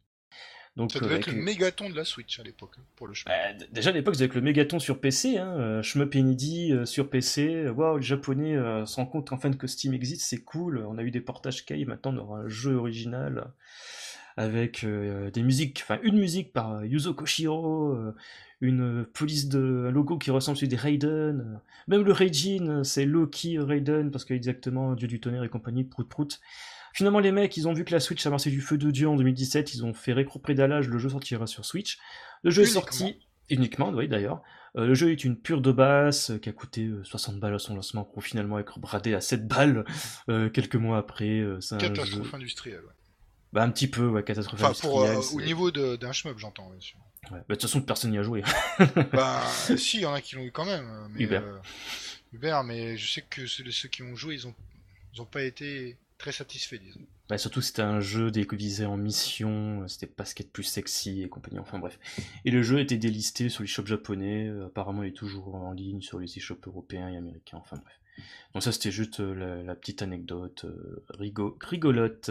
Donc, ça devait être le mégaton de la Switch à l'époque, hein, pour le bah, déjà à l'époque, c'était le mégaton sur PC, hein, euh, Shmup euh, sur PC. Waouh, les Japonais euh, se rendent compte enfin que Steam existe, c'est cool. On a eu des portages Kai, maintenant on aura un jeu original avec des musiques, enfin une musique par Yuzo Koshiro, une police de un logo qui ressemble à celui des Raiden. Même le Raijin, c'est Loki Raiden, parce qu'exactement Dieu du tonnerre et compagnie, prout prout. Finalement, les mecs, ils ont vu que la Switch a marché du feu de Dieu en 2017, ils ont fait rétro-prédalage, le jeu sortira sur Switch. Le jeu est sorti uniquement, oui d'ailleurs. Euh, le jeu est une pure de basse euh, qui a coûté 60 euh, balles à son lancement pour finalement être bradé à 7 balles quelques mois après. catastrophe industrielle, ouais. Bah un petit peu, ouais, catastrophe enfin, industrielle. au niveau d'un shmup, j'entends, bien sûr. Ouais. Bah, de toute façon, personne n'y a joué. bah si, il y en a qui l'ont eu quand même. Mais, Uber. mais je sais que ceux, ceux qui ont joué, ils ont, ils ont pas été très satisfait, disons. Bah, surtout c'était un jeu déguisé en mission, c'était pas ce qui est plus sexy et compagnie, enfin bref. Et le jeu était délisté sur les shops japonais, apparemment il est toujours en ligne sur les e-shops européens et américains, enfin bref. Donc ça c'était juste euh, la, petite anecdote euh, rigolote.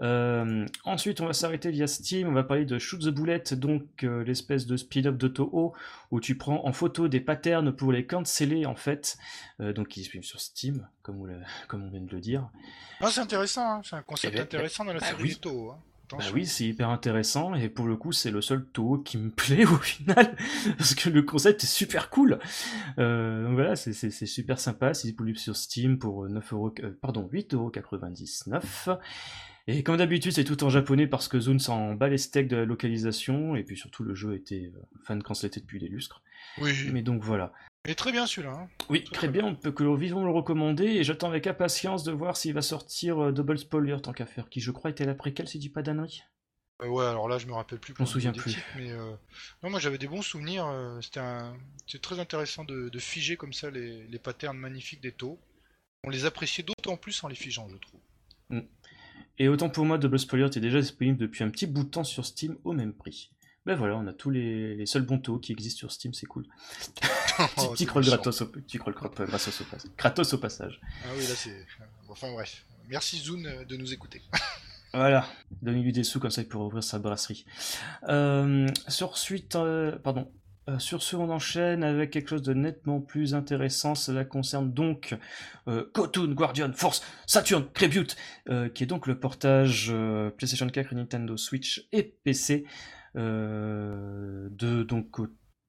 Euh, ensuite on va s'arrêter via Steam, on va parler de Shoot the Bullet, donc l'espèce de spin-off de Toho où tu prends en photo des patterns pour les canceller en fait, donc qui se sur Steam, comme, on vient de le dire. Ah, c'est intéressant, hein. c'est un concept eh ben, intéressant dans la bah série oui. Toho. Hein. Bah oui, c'est hyper intéressant et pour le coup, c'est le seul Toho qui me plaît au final parce que le concept est super cool. Euh, donc voilà, c'est super sympa. C'est disponible sur Steam pour 9 euros, euh, pardon, 8,99€. Et comme d'habitude, c'est tout en japonais parce que Zune s'en bat les steaks de la localisation et puis surtout le jeu était euh, fan quand c'était depuis des lustres. Oui. Mais donc voilà. Et très bien celui-là. Hein. Oui, très, bien, on peut que vivons le recommander et j'attends avec impatience de voir s'il va sortir euh, Double Spoiler tant qu'à faire, qui je crois était la préquelle si je dis pas d'annerie. Euh, ouais, alors là je me rappelle plus. On me souviens plus. mais euh, non, moi j'avais des bons souvenirs. C'était un... très intéressant de, figer comme ça les, les patterns magnifiques des taux. On les appréciait d'autant plus en les figeant, je trouve. Mm. Et autant pour moi, Double Spoiler était déjà disponible depuis un petit bout de temps sur Steam au même prix. Ben voilà, on a tous les, les seuls bons taux qui existent sur Steam, c'est cool. petit, petit crawl gratos au, petit crawl gratos au, gratos au passage. Ah oui, là c'est. Enfin bref. Merci Zoon euh, de nous écouter. voilà, donnez-lui des sous comme ça pour ouvrir sa brasserie. Euh, sur suite, euh, pardon. Euh, sur ce, on enchaîne avec quelque chose de nettement plus intéressant. Cela concerne donc euh, Guardian Force Saturn Tribute, qui est donc le portage PlayStation 4, Nintendo Switch et PC euh, de donc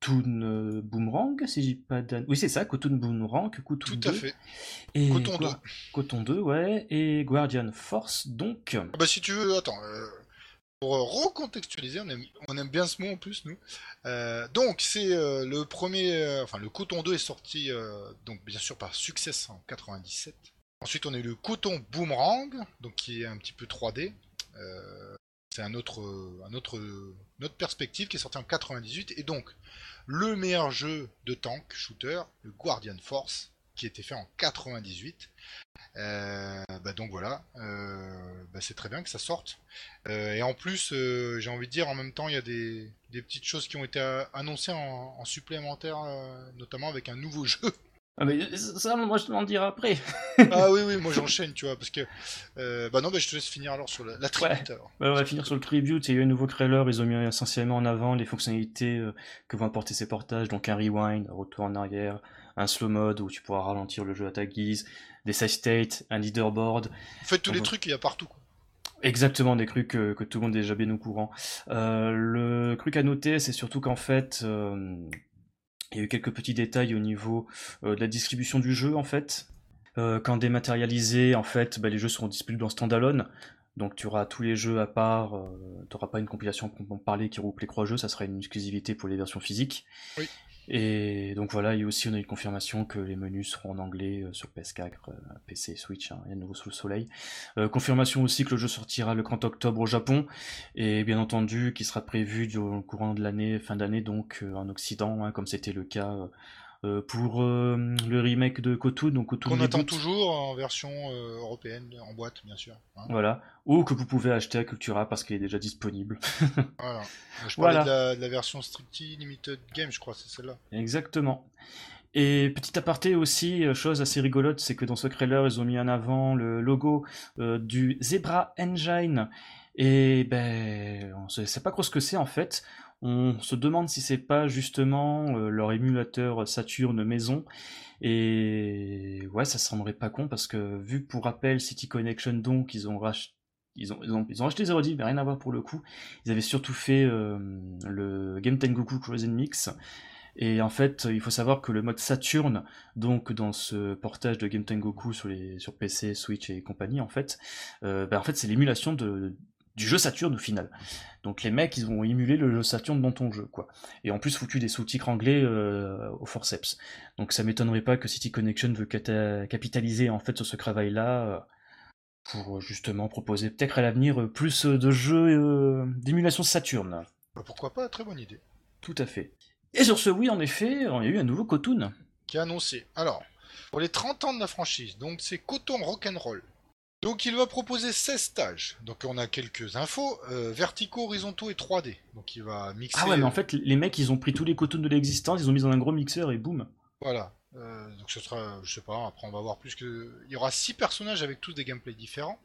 Kotun euh, Boomerang, si j'ai pas Oui, c'est ça, Kotun Boomerang, Kotun Tout à fait. Et Coton 2. Coton 2, ouais, et Guardian Force, donc. Ah bah, si tu veux, attends. Euh, pour recontextualiser, on aime, on aime, bien ce mot en plus, nous. donc, c'est le premier. enfin, le Coton 2 est sorti, donc bien sûr, par succès en 97. Ensuite, on a eu le Coton Boomerang, donc qui est un petit peu 3D. C'est un autre, un autre, une perspective qui est sorti en 98. Et donc, le meilleur jeu de tank shooter, le Guardian Force, qui était fait en 98. Euh, bah donc voilà, euh, bah c'est très bien que ça sorte. Euh, et en plus, j'ai envie de dire, en même temps, il y a des, petites choses qui ont été annoncées en supplémentaire, notamment avec un nouveau jeu ah mais ça, moi je te l'en dirai après. ah oui, oui, moi j'enchaîne, tu vois, parce que... Euh, bah non, bah je te laisse finir alors sur la, la tribute. alors. Bah, on va finir sur le tribute, il y a eu un nouveau trailer, ils ont mis essentiellement en avant les fonctionnalités euh, que vont apporter ces portages, donc un rewind, un retour en arrière, un slow mode où tu pourras ralentir le jeu à ta guise, des save states, un leaderboard. En fait, tous les trucs, il y a partout. Quoi. Exactement, des trucs que, que, tout le monde est déjà bien au courant. Euh, le truc à noter, c'est surtout qu'en fait, euh, il y a eu quelques petits détails au niveau euh, de la distribution du jeu, en fait. Euh, quand dématérialisé, en fait, bah, les jeux seront disponibles en standalone. Donc tu auras tous les jeux à part, euh, tu n'auras pas une compilation pour parler qui regroupe les trois jeux, ça sera une exclusivité pour les versions physiques. Oui. Et donc voilà, et aussi on a une confirmation que les menus seront en anglais euh, sur PS4, euh, PC, Switch, hein, rien de nouveau sous le soleil. Euh, confirmation aussi que le jeu sortira le 30 octobre au Japon, et bien entendu qui sera prévu au courant de l'année, fin d'année, donc euh, en Occident, hein, comme c'était le cas euh, pour euh, le remake de Kotu, donc Kotu Qu'on attend toujours en version euh, européenne, en boîte, bien sûr. hein. Voilà, ou que vous pouvez acheter à Cultura parce qu'il est déjà disponible. Voilà. Je parlais Voilà. de, la, de la version Strictly Limited Game, je crois, c'est celle-là. Exactement. Et petit aparté aussi, chose assez rigolote, c'est que dans ce trailer, ils ont mis en avant le logo du Zebra Engine. Et ben, on ne sait pas trop ce que c'est en fait. On se demande si c'est pas justement euh, leur émulateur Saturn maison. Et ouais, ça semblerait pas con parce que vu pour rappel City Connection donc ils ont racheté ils ont, ils, ont, ils ont acheté Zero mais rien à voir pour le coup. Ils avaient surtout fait euh, le Game Tengoku Frozen Mix. Et en fait, il faut savoir que le mode Saturn, donc dans ce portage de Game Tengoku sur, les, sur PC, Switch et compagnie, en fait, euh, bah, en fait c'est l'émulation de, du jeu Saturn au final. Donc les mecs, ils vont émuler le jeu Saturn dans ton jeu, quoi. Et en plus foutu des sous-titres anglais euh, au forceps. Donc ça m'étonnerait pas que City Connection veut capitaliser en fait sur ce travail-là euh, pour justement proposer peut-être à l'avenir euh, plus de jeux euh, d'émulation Saturn. Bah, pourquoi pas, très bonne idée. Tout à fait. Et sur ce, oui, en effet, il y a eu un nouveau Kotun. Qui est annoncé. Alors, pour les 30 ans de la franchise, donc c'est Coton Rock'n'Roll. Donc il va proposer 16 stages. Donc on a quelques infos, euh, verticaux, horizontaux et 3D. Donc il va mixer. Ah ouais, mais en fait, les mecs, ils ont pris tous les Kotuns de l'existence, ils ont mis dans un gros mixeur et boum. Voilà. Euh, donc ce sera, je sais pas, après on va voir plus que... Il y aura 6 personnages avec tous des gameplays différents.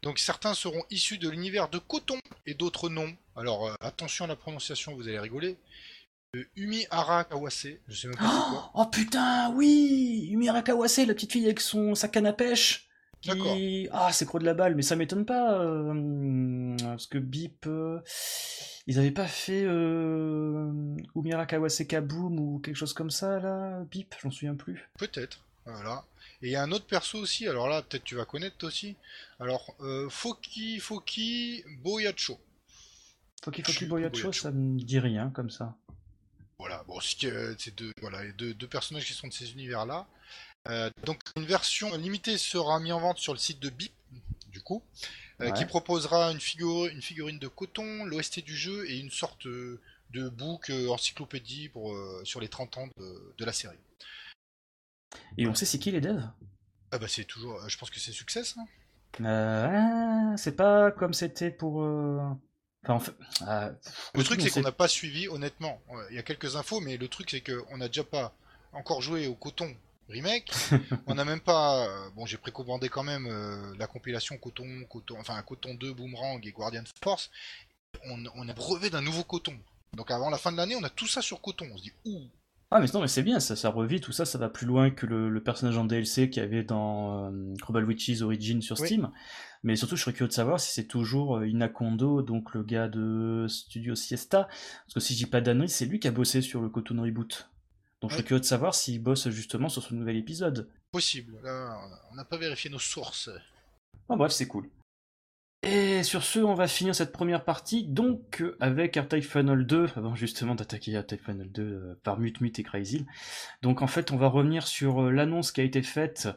Donc certains seront issus de l'univers de Coton et d'autres non. Alors euh, attention à la prononciation, vous allez rigoler. Euh, Umi Ara Kawase, je sais même pas quoi. Oh putain, oui Umira Kawase, la petite fille avec son sa canne à pêche. Qui... Ah, c'est gros de la balle, mais ça m'étonne pas. euh, parce que Bip, euh, ils avaient pas fait euh, Umira Kawase Kaboom ou quelque chose comme ça, là Bip, j'en souviens plus. Peut-être. Voilà. Et il y a un autre perso aussi, alors là peut-être tu vas connaître toi aussi. Alors euh, Foki Foki Boyacho. Foki Foki Boyacho, ça me dit rien comme ça. Voilà, bon, c'est deux, voilà, deux personnages qui sont de ces univers-là. Euh, donc une version limitée sera mise en vente sur le site de BIP, du coup, euh, Ouais. qui proposera une, figure, une figurine de coton, l'OST du jeu et une sorte euh, de book encyclopédie pour, sur les 30 ans de, de la série. Et on sait c'est qui les devs? Ah bah c'est toujours, je pense que c'est Success. Hein Euh, c'est pas comme c'était pour. Enfin, en fait, le truc c'est qu'on n'a pas suivi, honnêtement. Il y a quelques infos, mais le truc c'est qu'on n'a déjà pas encore joué au coton remake. on n'a même pas. euh, Bon, j'ai précommandé quand même euh, la compilation coton, coton, enfin coton 2, Boomerang et Guardian Force. On, on a brevet d'un nouveau coton. Donc avant la fin de l'année, on a tout ça sur coton. On se dit ouh. Ah, mais non, mais c'est bien, ça, ça revit, tout ça, ça va plus loin que le, le personnage en DLC qu'il y avait dans euh, Witches Origin sur Oui. Steam. Mais surtout, je serais curieux de savoir si c'est toujours euh, Inakondo, donc le gars de Studio Siesta. Parce que si je dis pas d'annerie, c'est lui qui a bossé sur le Cotoon Reboot. Donc je Oui. curieux de savoir s'il bosse justement sur ce nouvel épisode. Possible. Là, on n'a pas vérifié nos sources. Bon, bref, c'est cool. Et sur ce, on va finir cette première partie, donc euh, avec R-Type Final 2, avant justement d'attaquer R-Type Final 2 euh, par Mute et Crazy. Donc en fait, on va revenir sur euh, l'annonce qui a été faite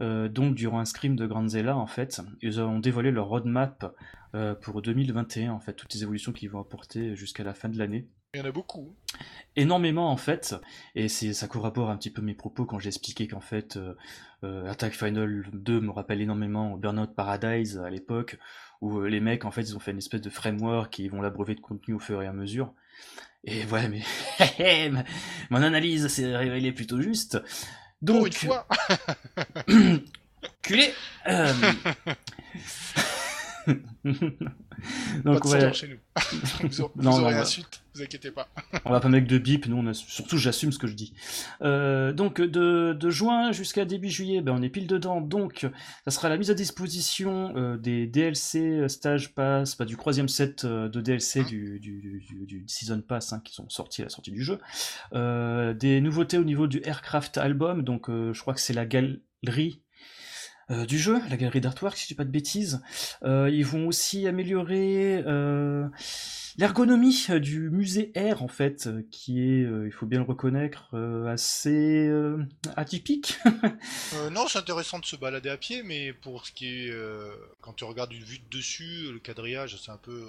euh, donc durant un scrim de Grandzilla en fait. Ils ont dévoilé leur roadmap pour 2021 en fait, toutes les évolutions qu'ils vont apporter jusqu'à la fin de l'année Il y en a beaucoup. énormément en fait, et c'est ça corrobore un petit peu mes propos quand j'ai expliqué qu'en fait euh, euh, Attack Final 2 me rappelle énormément Burnout Paradise à l'époque, où euh, les mecs en fait ils ont fait une espèce de framework et ils vont l'abreuver de contenu au fur et à mesure. Et ouais mais ma- mon analyse s'est révélée plutôt juste. Donc une fois. culé. euh, Donc, pas de chez nous. vous, vous aurez la suite, vous inquiétez pas. on va pas mettre de bip, nous, on a... surtout j'assume ce que je dis. Euh, donc de, de juin jusqu'à début juillet, ben, on est pile dedans. Donc ça sera la mise à disposition euh, des DLC euh, Stage Pass, bah, du troisième set de DLC hein du, du, du, du, Season Pass hein, qui sont sortis à la sortie du jeu. Des nouveautés au niveau du Aircraft Album, donc je crois que c'est la galerie euh, du jeu, la galerie d'artwork, si je dis pas de bêtises. Euh, ils vont aussi améliorer euh, l'ergonomie du musée R, en fait, qui est, il faut bien le reconnaître, assez atypique. non, c'est intéressant de se balader à pied, mais pour ce qui est, quand tu regardes une vue de dessus, le quadrillage, c'est un peu.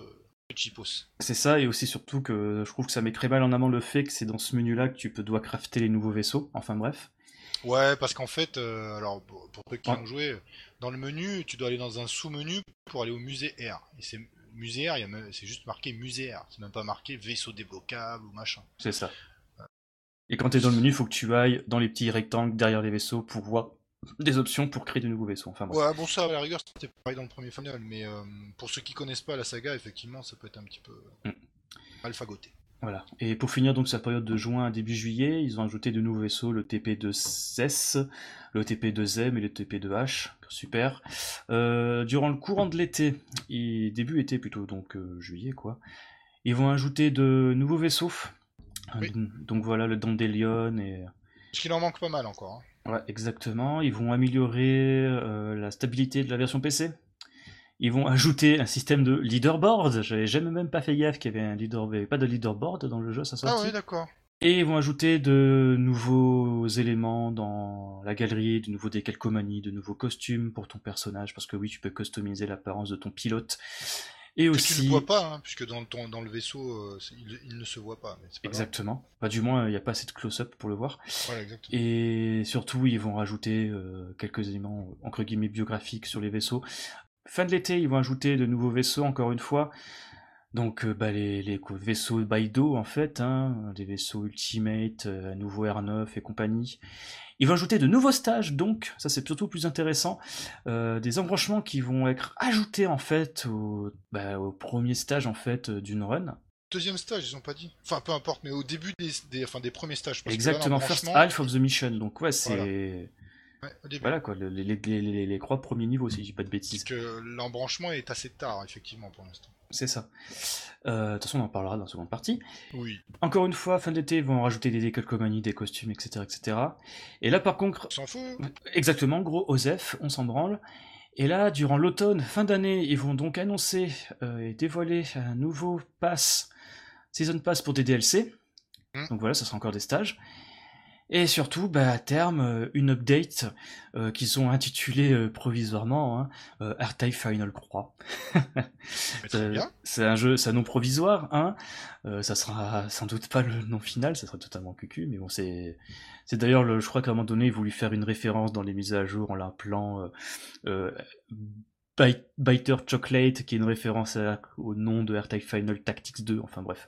C'est ça, et aussi surtout que je trouve que ça met très mal en avant le fait que c'est dans ce menu-là que tu peux dois crafter les nouveaux vaisseaux. Enfin bref. Ouais, parce qu'en fait, euh, alors pour ceux qui ont joué, dans le menu, tu dois aller dans un sous-menu pour aller au musée R. Et c'est musée R, c'est juste marqué musée R. C'est même pas marqué vaisseau débloquable ou machin. C'est ça. Et quand tu es dans le menu, il faut que tu ailles dans les petits rectangles derrière les vaisseaux pour voir des options pour créer de nouveaux vaisseaux. Enfin, Ouais, bon, ça, à la rigueur, c'était pareil dans le premier final, mais euh, pour ceux qui connaissent pas la saga, effectivement, ça peut être un petit peu mm. alphagoté. Voilà. Et pour finir donc sa période de juin à début juillet, ils ont ajouté de nouveaux vaisseaux, le TP2S, le TP2M et le TP2H. Super. Euh, durant le courant de l'été, début été plutôt, donc euh, juillet quoi, ils vont ajouter de nouveaux vaisseaux. Donc voilà, le Dandelion et... Parce qu'il en manque pas mal encore. Hein. Ouais, exactement. Ils vont améliorer euh, la stabilité de la version PC. Ils vont ajouter un système de leaderboard. J'avais jamais même pas fait gaffe qu'il y avait un leaderboard, pas de leaderboard dans le jeu, ça sortit. Ah oui, d'accord. Et ils vont ajouter de nouveaux éléments dans la galerie, de nouveaux décalcomanies, de nouveaux costumes pour ton personnage, parce que oui, tu peux customiser l'apparence de ton pilote. Et aussi. Tu ne le vois pas, hein, puisque dans le, dans le vaisseau, euh, il, ne se voit pas. exactement. Pas du moins, il n'y a pas assez de close-up pour le voir. Exactement. Et surtout, ils vont rajouter euh, quelques éléments, entre guillemets, biographiques sur les vaisseaux. Fin de l'été, ils vont ajouter de nouveaux vaisseaux, encore une fois. Donc euh, bah, les, les, vaisseaux Baido en fait, hein, des vaisseaux Ultimate, euh, à nouveau R9 et compagnie. Ils vont ajouter de nouveaux stages, donc ça c'est surtout plus intéressant, euh, des embranchements qui vont être ajoutés en fait au, bah, au premier stage en fait d'une run. Deuxième stage, ils ont pas dit. Enfin peu importe, mais au début des, des, enfin, des premiers stages. Exactement, first half of the mission. Donc ouais, c'est voilà quoi, les, les, les, les, trois premiers niveaux, si je dis pas de bêtises. Parce que l'embranchement est assez tard, effectivement, pour l'instant. C'est ça. Euh, de toute façon, on en parlera dans la seconde partie. Oui. Encore une fois, fin d'été, ils vont rajouter des décalcomanies, des costumes, etc., etc. Et là, par contre... On s'en fout Exactement, gros Osef, on s'en branle. Et là, durant l'automne, fin d'année, ils vont donc annoncer euh, et dévoiler un nouveau pass, Season Pass pour des DLC. Hmm. Donc voilà, ça sera encore des stages. Et surtout, bah, à terme, euh, une update euh, qu'ils ont intitulée euh, provisoirement hein, euh, Final Croix. c'est un jeu, c'est un nom provisoire, hein. ça sera sans doute pas le nom final, ça sera totalement cucu, mais bon, c'est, c'est d'ailleurs, le, je crois qu'à un moment donné, ils voulu faire une référence dans les mises à jour en l'appelant Biter Chocolate, qui est une référence au nom de AirType Final Tactics 2, enfin bref.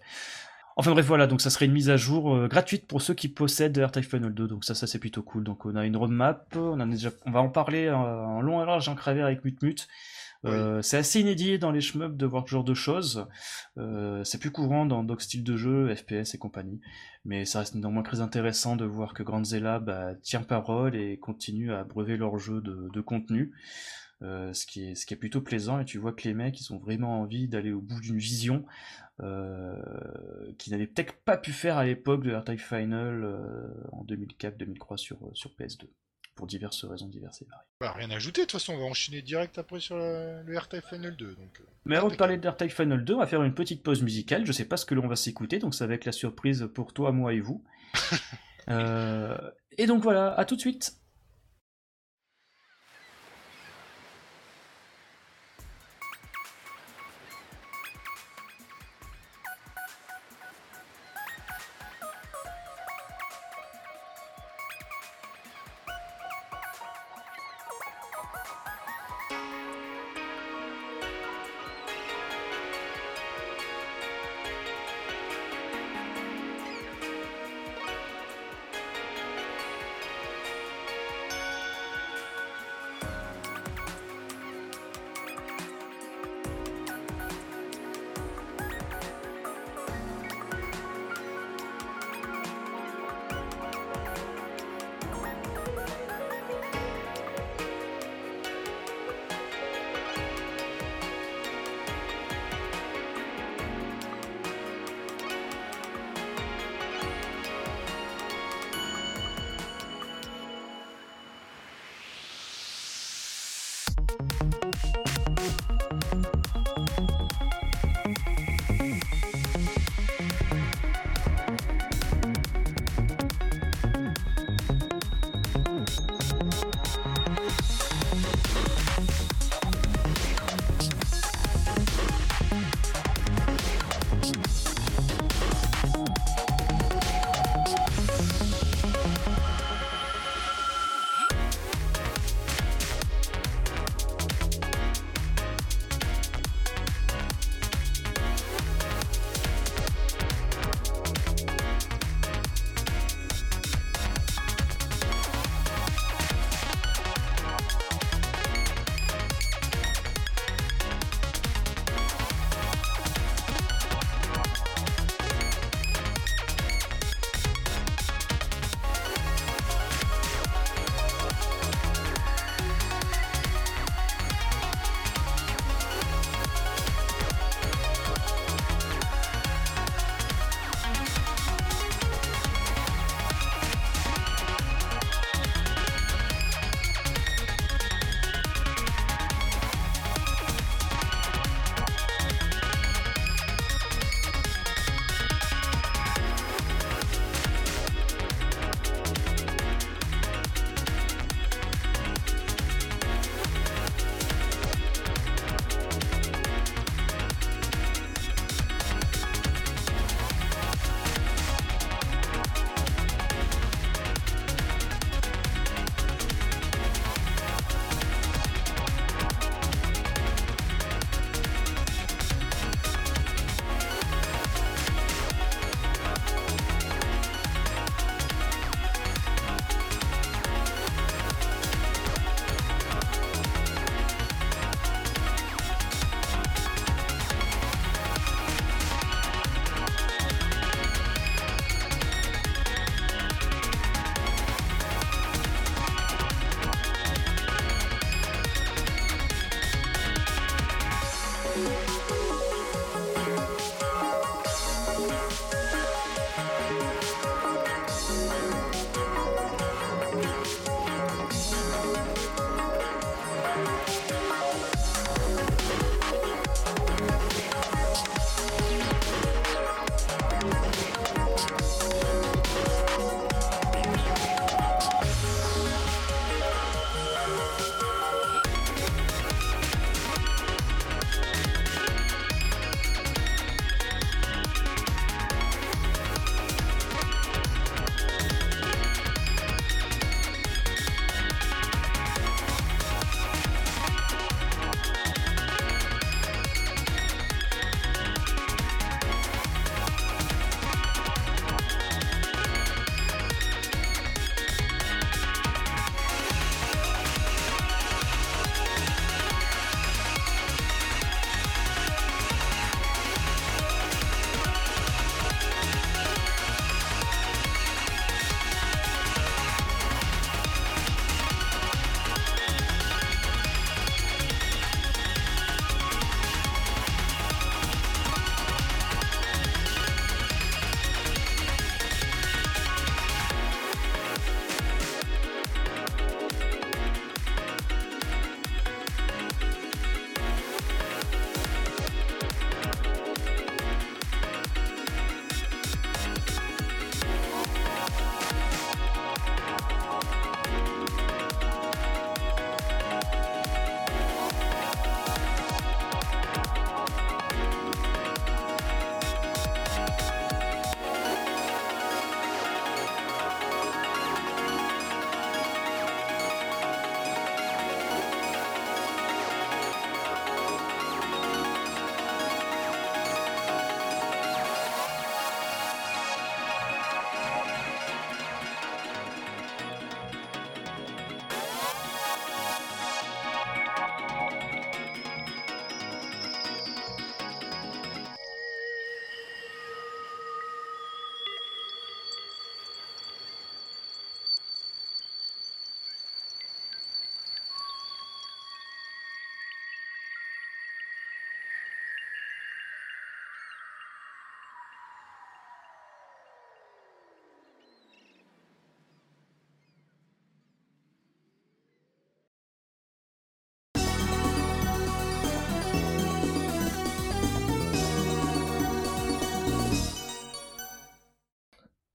Enfin bref, voilà, donc ça serait une mise à jour euh, gratuite pour ceux qui possèdent AirType Final 2, donc ça, ça c'est plutôt cool. Donc on a une roadmap, on, a déjà, on va en parler en long et large en cravé avec Mutmut. Euh, C'est assez inédit dans les shmups de voir ce genre de choses. Euh, c'est plus courant dans d'autres styles de jeux, FPS et compagnie. Mais ça reste néanmoins très intéressant de voir que Grandzilla bah, tient parole et continue à breuver leur jeu de, de contenu. Euh, ce, qui est, ce qui est plutôt plaisant et tu vois que les mecs ils ont vraiment envie d'aller au bout d'une vision euh, qu'ils n'avaient peut-être pas pu faire à l'époque de R-Type Final euh, en 2004-2003 sur, sur PS2 pour diverses raisons diverses et variées. Bah, rien à ajouter, de toute façon on va enchaîner direct après sur le R-Type Final 2. Donc, Mais avant de parler de R-Type Final 2, on va faire une petite pause musicale, je sais pas ce que l'on va s'écouter, donc ça va être la surprise pour toi, moi et vous. et donc voilà, à tout de suite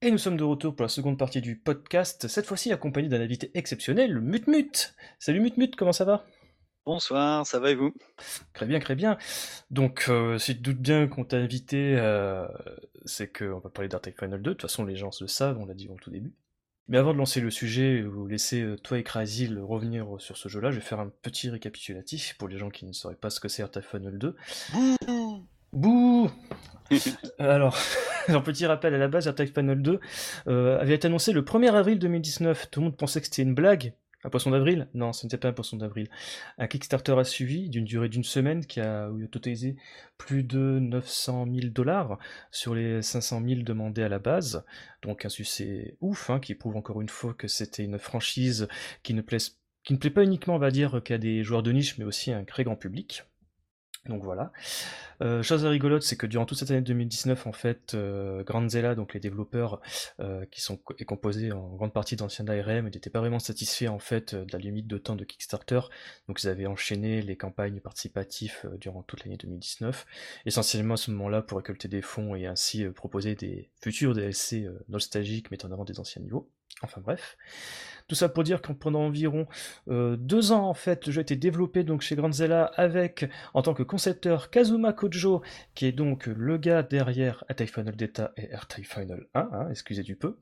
Et nous sommes de retour pour la seconde partie du podcast, cette fois-ci accompagné d'un invité exceptionnel, Mutmut. Salut Mutmut, comment ça va? Bonsoir, ça va et vous? Très bien, très bien. Donc, euh, si tu te doutes bien qu'on t'a invité, euh, c'est qu'on va parler d'Art Final 2. De toute façon, les gens le savent, on l'a dit au tout début. Mais avant de lancer le sujet, vous laisser euh, toi et Crazy revenir sur ce jeu-là, je vais faire un petit récapitulatif pour les gens qui ne sauraient pas ce que c'est Art Final 2. Bouh Alors, un petit rappel à la base, Attack Final 2 euh, avait été annoncé le 1er avril 2019. Tout le monde pensait que c'était une blague. Un poisson d'avril? Non, ce n'était pas un poisson d'avril. Un Kickstarter a suivi d'une durée d'une semaine qui a totalisé plus de 900 000 dollars sur les 500 000 demandés à la base. Donc un succès ouf, hein, qui prouve encore une fois que c'était une franchise qui ne, qui ne plaît pas uniquement, on va dire, qu'à des joueurs de niche, mais aussi à un très grand public. Donc voilà. Euh, chose rigolote, c'est que durant toute cette année 2019, en fait, euh, Grandzella, donc les développeurs euh, qui sont composés en grande partie d'anciens ARM, n'étaient pas vraiment satisfaits en fait de la limite de temps de Kickstarter. Donc ils avaient enchaîné les campagnes participatives euh, durant toute l'année 2019, essentiellement à ce moment-là pour récolter des fonds et ainsi euh, proposer des futurs DLC nostalgiques mettant en avant des anciens niveaux. Enfin bref. Tout ça pour dire que pendant environ euh, deux ans, en fait, le jeu a été développé donc chez Grandzella avec, en tant que concepteur, Kazuma Kojo, qui est donc le gars derrière Attack Final Data et Attack Final 1, hein, excusez du peu.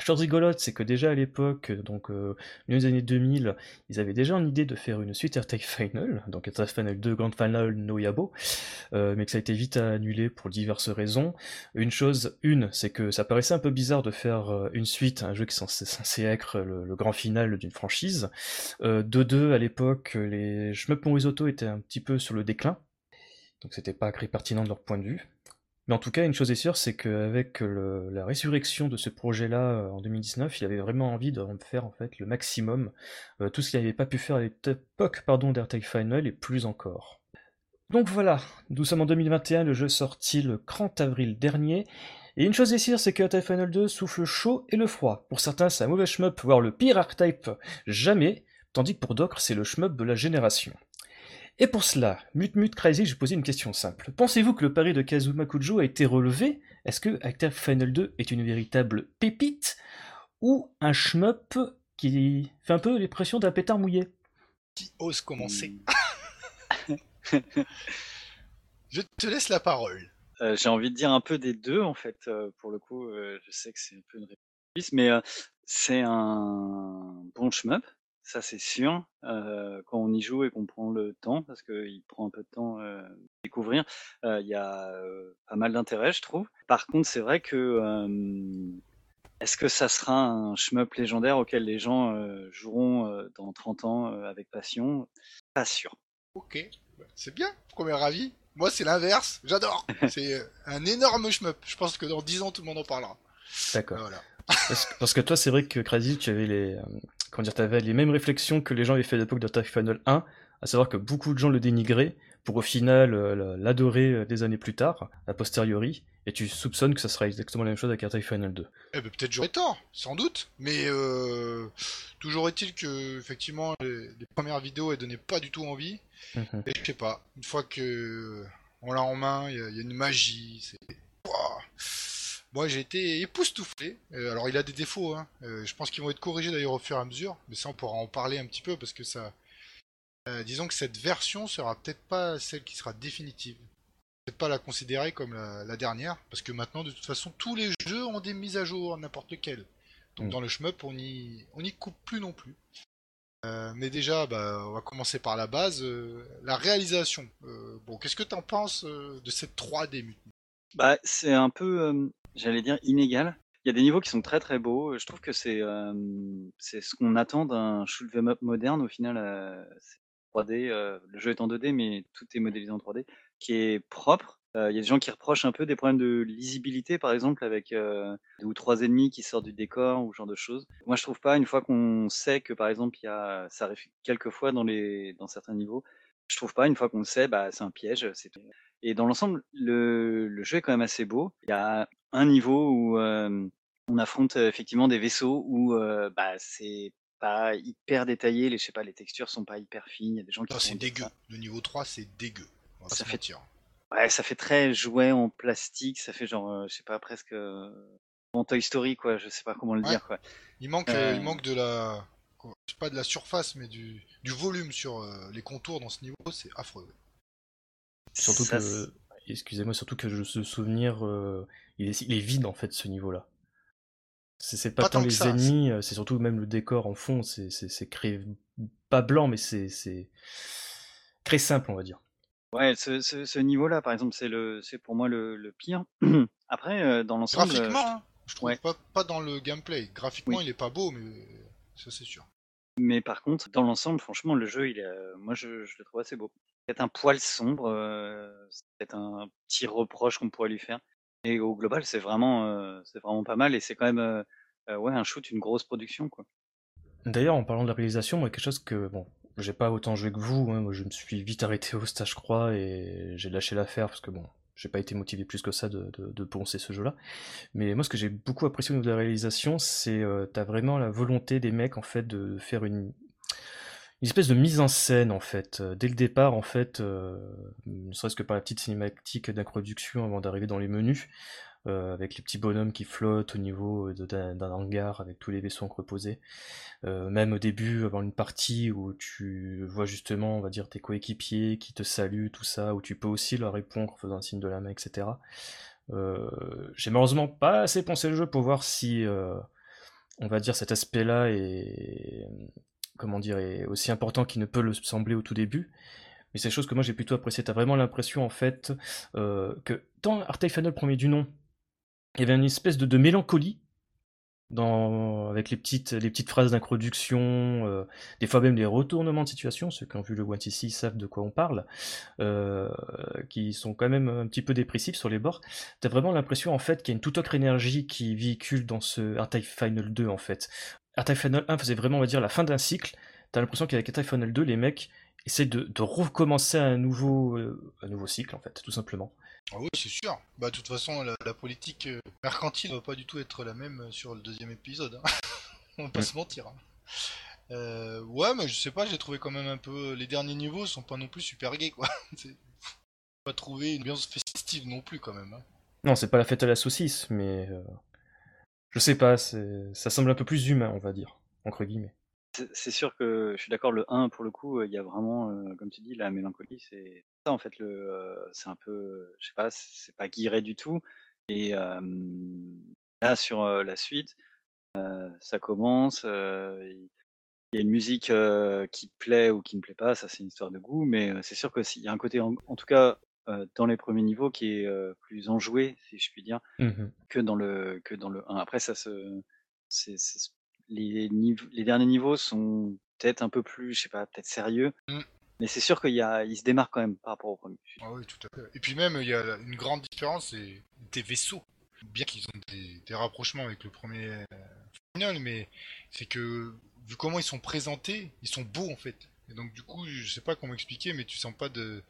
Chose rigolote, c'est que déjà à l'époque, donc euh, les années 2000, ils avaient déjà une idée de faire une suite AirTag Final, donc AirTag Final 2 Grand Final No Yabo, euh, mais que ça a été vite annulé pour diverses raisons. Une chose, une, c'est que ça paraissait un peu bizarre de faire euh, une suite, un jeu qui est censé, être le, grand final d'une franchise. Euh, de deux, à l'époque, les Shmup Risotto étaient un petit peu sur le déclin, donc c'était pas très pertinent de leur point de vue. Mais en tout cas, une chose est sûre, c'est qu'avec la résurrection de ce projet-là euh, en 2019, il avait vraiment envie de faire en fait le maximum, euh, tout ce qu'il n'avait pas pu faire à l'époque pardon, d'Airtag Final et plus encore. Donc voilà, nous sommes en 2021, le jeu sorti le 30 avril dernier, et une chose est sûre, c'est que Final 2 souffle chaud et le froid. Pour certains, c'est un mauvais shmup, voire le pire archetype jamais, tandis que pour d'autres, c'est le shmup de la génération. Et pour cela, Mut Crazy, je vais poser une question simple. Pensez-vous que le pari de Kazuma Kujo a été relevé? Est-ce que Active Final 2 est une véritable pépite ou un shmup qui fait un peu l'impression d'un pétard mouillé? Qui ose commencer hmm. Je te laisse la parole. Euh, j'ai envie de dire un peu des deux en fait. Euh, pour le coup, euh, je sais que c'est un peu une réponse, mais c'est un bon shmup ça, c'est sûr, quand on y joue et qu'on prend le temps, parce qu'il prend un peu de temps, à découvrir, il y a, pas mal d'intérêt, je trouve. Par contre, c'est vrai que, est-ce que ça sera un shmup légendaire auquel les gens, joueront, dans 30 ans, avec passion? Pas sûr. OK, bah, c'est bien, premier avis. Moi, c'est l'inverse, j'adore. C'est, un énorme shmup. Je pense que dans 10 ans, tout le monde en parlera. D'accord. Voilà. Parce que toi, c'est vrai que Crazy, tu avais les, comment dire, t'avais les mêmes réflexions que les gens avaient fait à l'époque d'Attack Final 1, à savoir que beaucoup de gens le dénigraient, pour au final euh, l'adorer euh, des années plus tard, a posteriori, et tu soupçonnes que ça sera exactement la même chose avec Attack Final 2. Eh ben peut-être j'aurais tort, sans doute, mais euh, toujours est-il que effectivement les, premières vidéos elles donnaient pas du tout envie, mhm. et je sais pas, une fois que on l'a en main, il y, a une magie, c'est moi, j'ai été époustouflé. Euh, alors, il a des défauts. Hein. Euh, je pense qu'ils vont être corrigés d'ailleurs au fur et à mesure. Mais ça, on pourra en parler un petit peu parce que ça. Euh, disons que cette version sera peut-être pas celle qui sera définitive. Peut-être pas la considérer comme la, dernière. Parce que maintenant, de toute façon, tous les jeux ont des mises à jour, n'importe lequel. Donc, mm. dans le shmup, on y, on y coupe plus non plus. mais déjà, bah, on va commencer par la base. la réalisation. bon, qu'est-ce que tu en penses de cette 3D bah, c'est un peu j'allais dire inégal. Il y a des niveaux qui sont très très beaux. Je trouve que c'est c'est ce qu'on attend d'un shoot 'em up moderne au final. 3D, le jeu est en 2D, mais tout est modélisé en 3D, qui est propre. Il y a des gens qui reprochent un peu des problèmes de lisibilité, par exemple, avec deux ou trois ennemis qui sortent du décor ou ce genre de choses. Moi, je trouve pas. Une fois qu'on sait que, par exemple, il y a, ça arrive quelques fois dans les dans certains niveaux. Je trouve pas. Une fois qu'on le sait, bah, c'est un piège. C'est Et dans l'ensemble, le, le jeu est quand même assez beau. Il y a un niveau où on affronte effectivement des vaisseaux où bah, c'est pas hyper détaillé, les, je sais pas, les textures sont pas hyper fines, il y a des gens qui... c'est dégueu, le niveau 3 c'est dégueu, ça fait... Ouais, ça fait très jouet en plastique, ça fait genre, je sais pas, presque en Toy Story, quoi. Je sais pas comment le Ouais. dire, quoi. Il manque, Euh. euh, il manque de la, quoi, pas de la surface, mais du, du volume sur euh, les contours dans ce niveau, c'est affreux. Surtout Ça, que, excusez-moi, surtout que je ce souvenir, euh, il, est, il est vide en fait ce niveau-là. C'est pas, Pas tant les ça, ennemis, euh, c'est surtout même le décor en fond, c'est c'est- c'est créé pas blanc, mais c'est c'est très simple, on va dire. Ouais, ce, ce, ce niveau-là, par exemple, c'est le, c'est pour moi le, le pire. Après, euh, dans l'ensemble, euh, Graphiquement, hein, je trouve ouais. pas, pas dans le gameplay. Graphiquement, Oui. il est pas beau, mais ça c'est sûr. mais par contre, dans l'ensemble, franchement, le jeu, il est, moi, je, je le trouve assez beau. Peut-être un poil sombre, euh, c'est peut-être un petit reproche qu'on pourrait lui faire. Et au global, c'est vraiment, euh, c'est vraiment pas mal. Et c'est quand même, euh, euh, un shoot, une grosse production. D'ailleurs, en parlant de la réalisation, moi, quelque chose que, bon, j'ai pas autant joué que vous, hein, moi, je me suis vite arrêté au stage, je et j'ai lâché l'affaire parce que, bon, j'ai pas été motivé plus que ça de poncer ce jeu-là. Mais moi, ce que j'ai beaucoup apprécié au niveau de la réalisation, c'est, euh, t'as vraiment la volonté des mecs, en fait, de faire une, une espèce de mise en scène, en fait. Euh, Dès le départ, en fait, euh, ne serait-ce que par la petite cinématique d'introduction avant d'arriver dans les menus, euh, avec les petits bonhommes qui flottent au niveau d'un hangar avec tous les vaisseaux entreposés. Euh, même au début, avant une partie où tu vois justement, on va dire, tes coéquipiers qui te saluent, tout ça, où tu peux aussi leur répondre en faisant un signe de la main, etc. J'ai malheureusement pas assez pensé le jeu pour voir si, on va dire, cet aspect-là est, comment dire, est aussi important qu'il ne peut le sembler au tout début. Mais c'est des choses que moi j'ai plutôt apprécié. T'as vraiment l'impression en fait euh, que dans Art Final premier du nom, il y avait une espèce de, mélancolie avec les petites, les petites phrases d'introduction, euh, des fois même des retournements de situation, ceux qui ont vu le One ici savent de quoi on parle, euh, qui sont quand même un petit peu dépressifs sur les bords. T'as vraiment l'impression en fait qu'il y a une toute autre énergie qui véhicule dans ce Art Final 2 en fait. Art Final 1 faisait vraiment, on va dire, la fin d'un cycle. T'as l'impression qu'avec Art Final 2, les mecs essaient de, de recommencer un nouveau, euh, un nouveau cycle en fait, tout simplement. Ah oui, c'est sûr. Bah, de toute façon, la, la politique euh, mercantile va pas du tout être la même sur le deuxième épisode. hein. On va pas se mentir. hein. Euh, ouais, mais je sais pas, j'ai trouvé quand même un peu. Les derniers niveaux sont pas non plus super gays, quoi. Pas trouvé une ambiance festive non plus, quand même. hein. Non, c'est pas la fête à la saucisse, mais euh, je sais pas, ça semble un peu plus humain, on va dire, entre guillemets. C'est sûr que je suis d'accord, le 1, pour le coup, euh, il y a vraiment, euh, comme tu dis, la mélancolie, c'est ça en fait, le, euh, c'est un peu, je sais pas, c'est pas guiré du tout. Et là, sur la suite, ça commence, il y a une musique qui plaît ou qui ne plaît pas, ça c'est une histoire de goût, mais c'est sûr qu'il y a un côté, en tout cas, euh, dans les premiers niveaux, qui est euh, plus enjoué, si je puis dire Mhm. que dans le que dans le 1. Après ça se les les derniers niveaux sont peut-être un peu plus, je sais pas, peut-être sérieux. Mm. Mais c'est sûr qu'il il se démarque quand même par rapport au premier. Ah oui, tout à fait. Et puis même, il y a une grande différence, c'est des vaisseaux. Bien qu'ils ont des, des rapprochements avec le premier euh, final, mais c'est que, vu comment ils sont présentés, ils sont beaux en fait. Et donc du coup, je sais pas comment expliquer, mais tu sens pas de,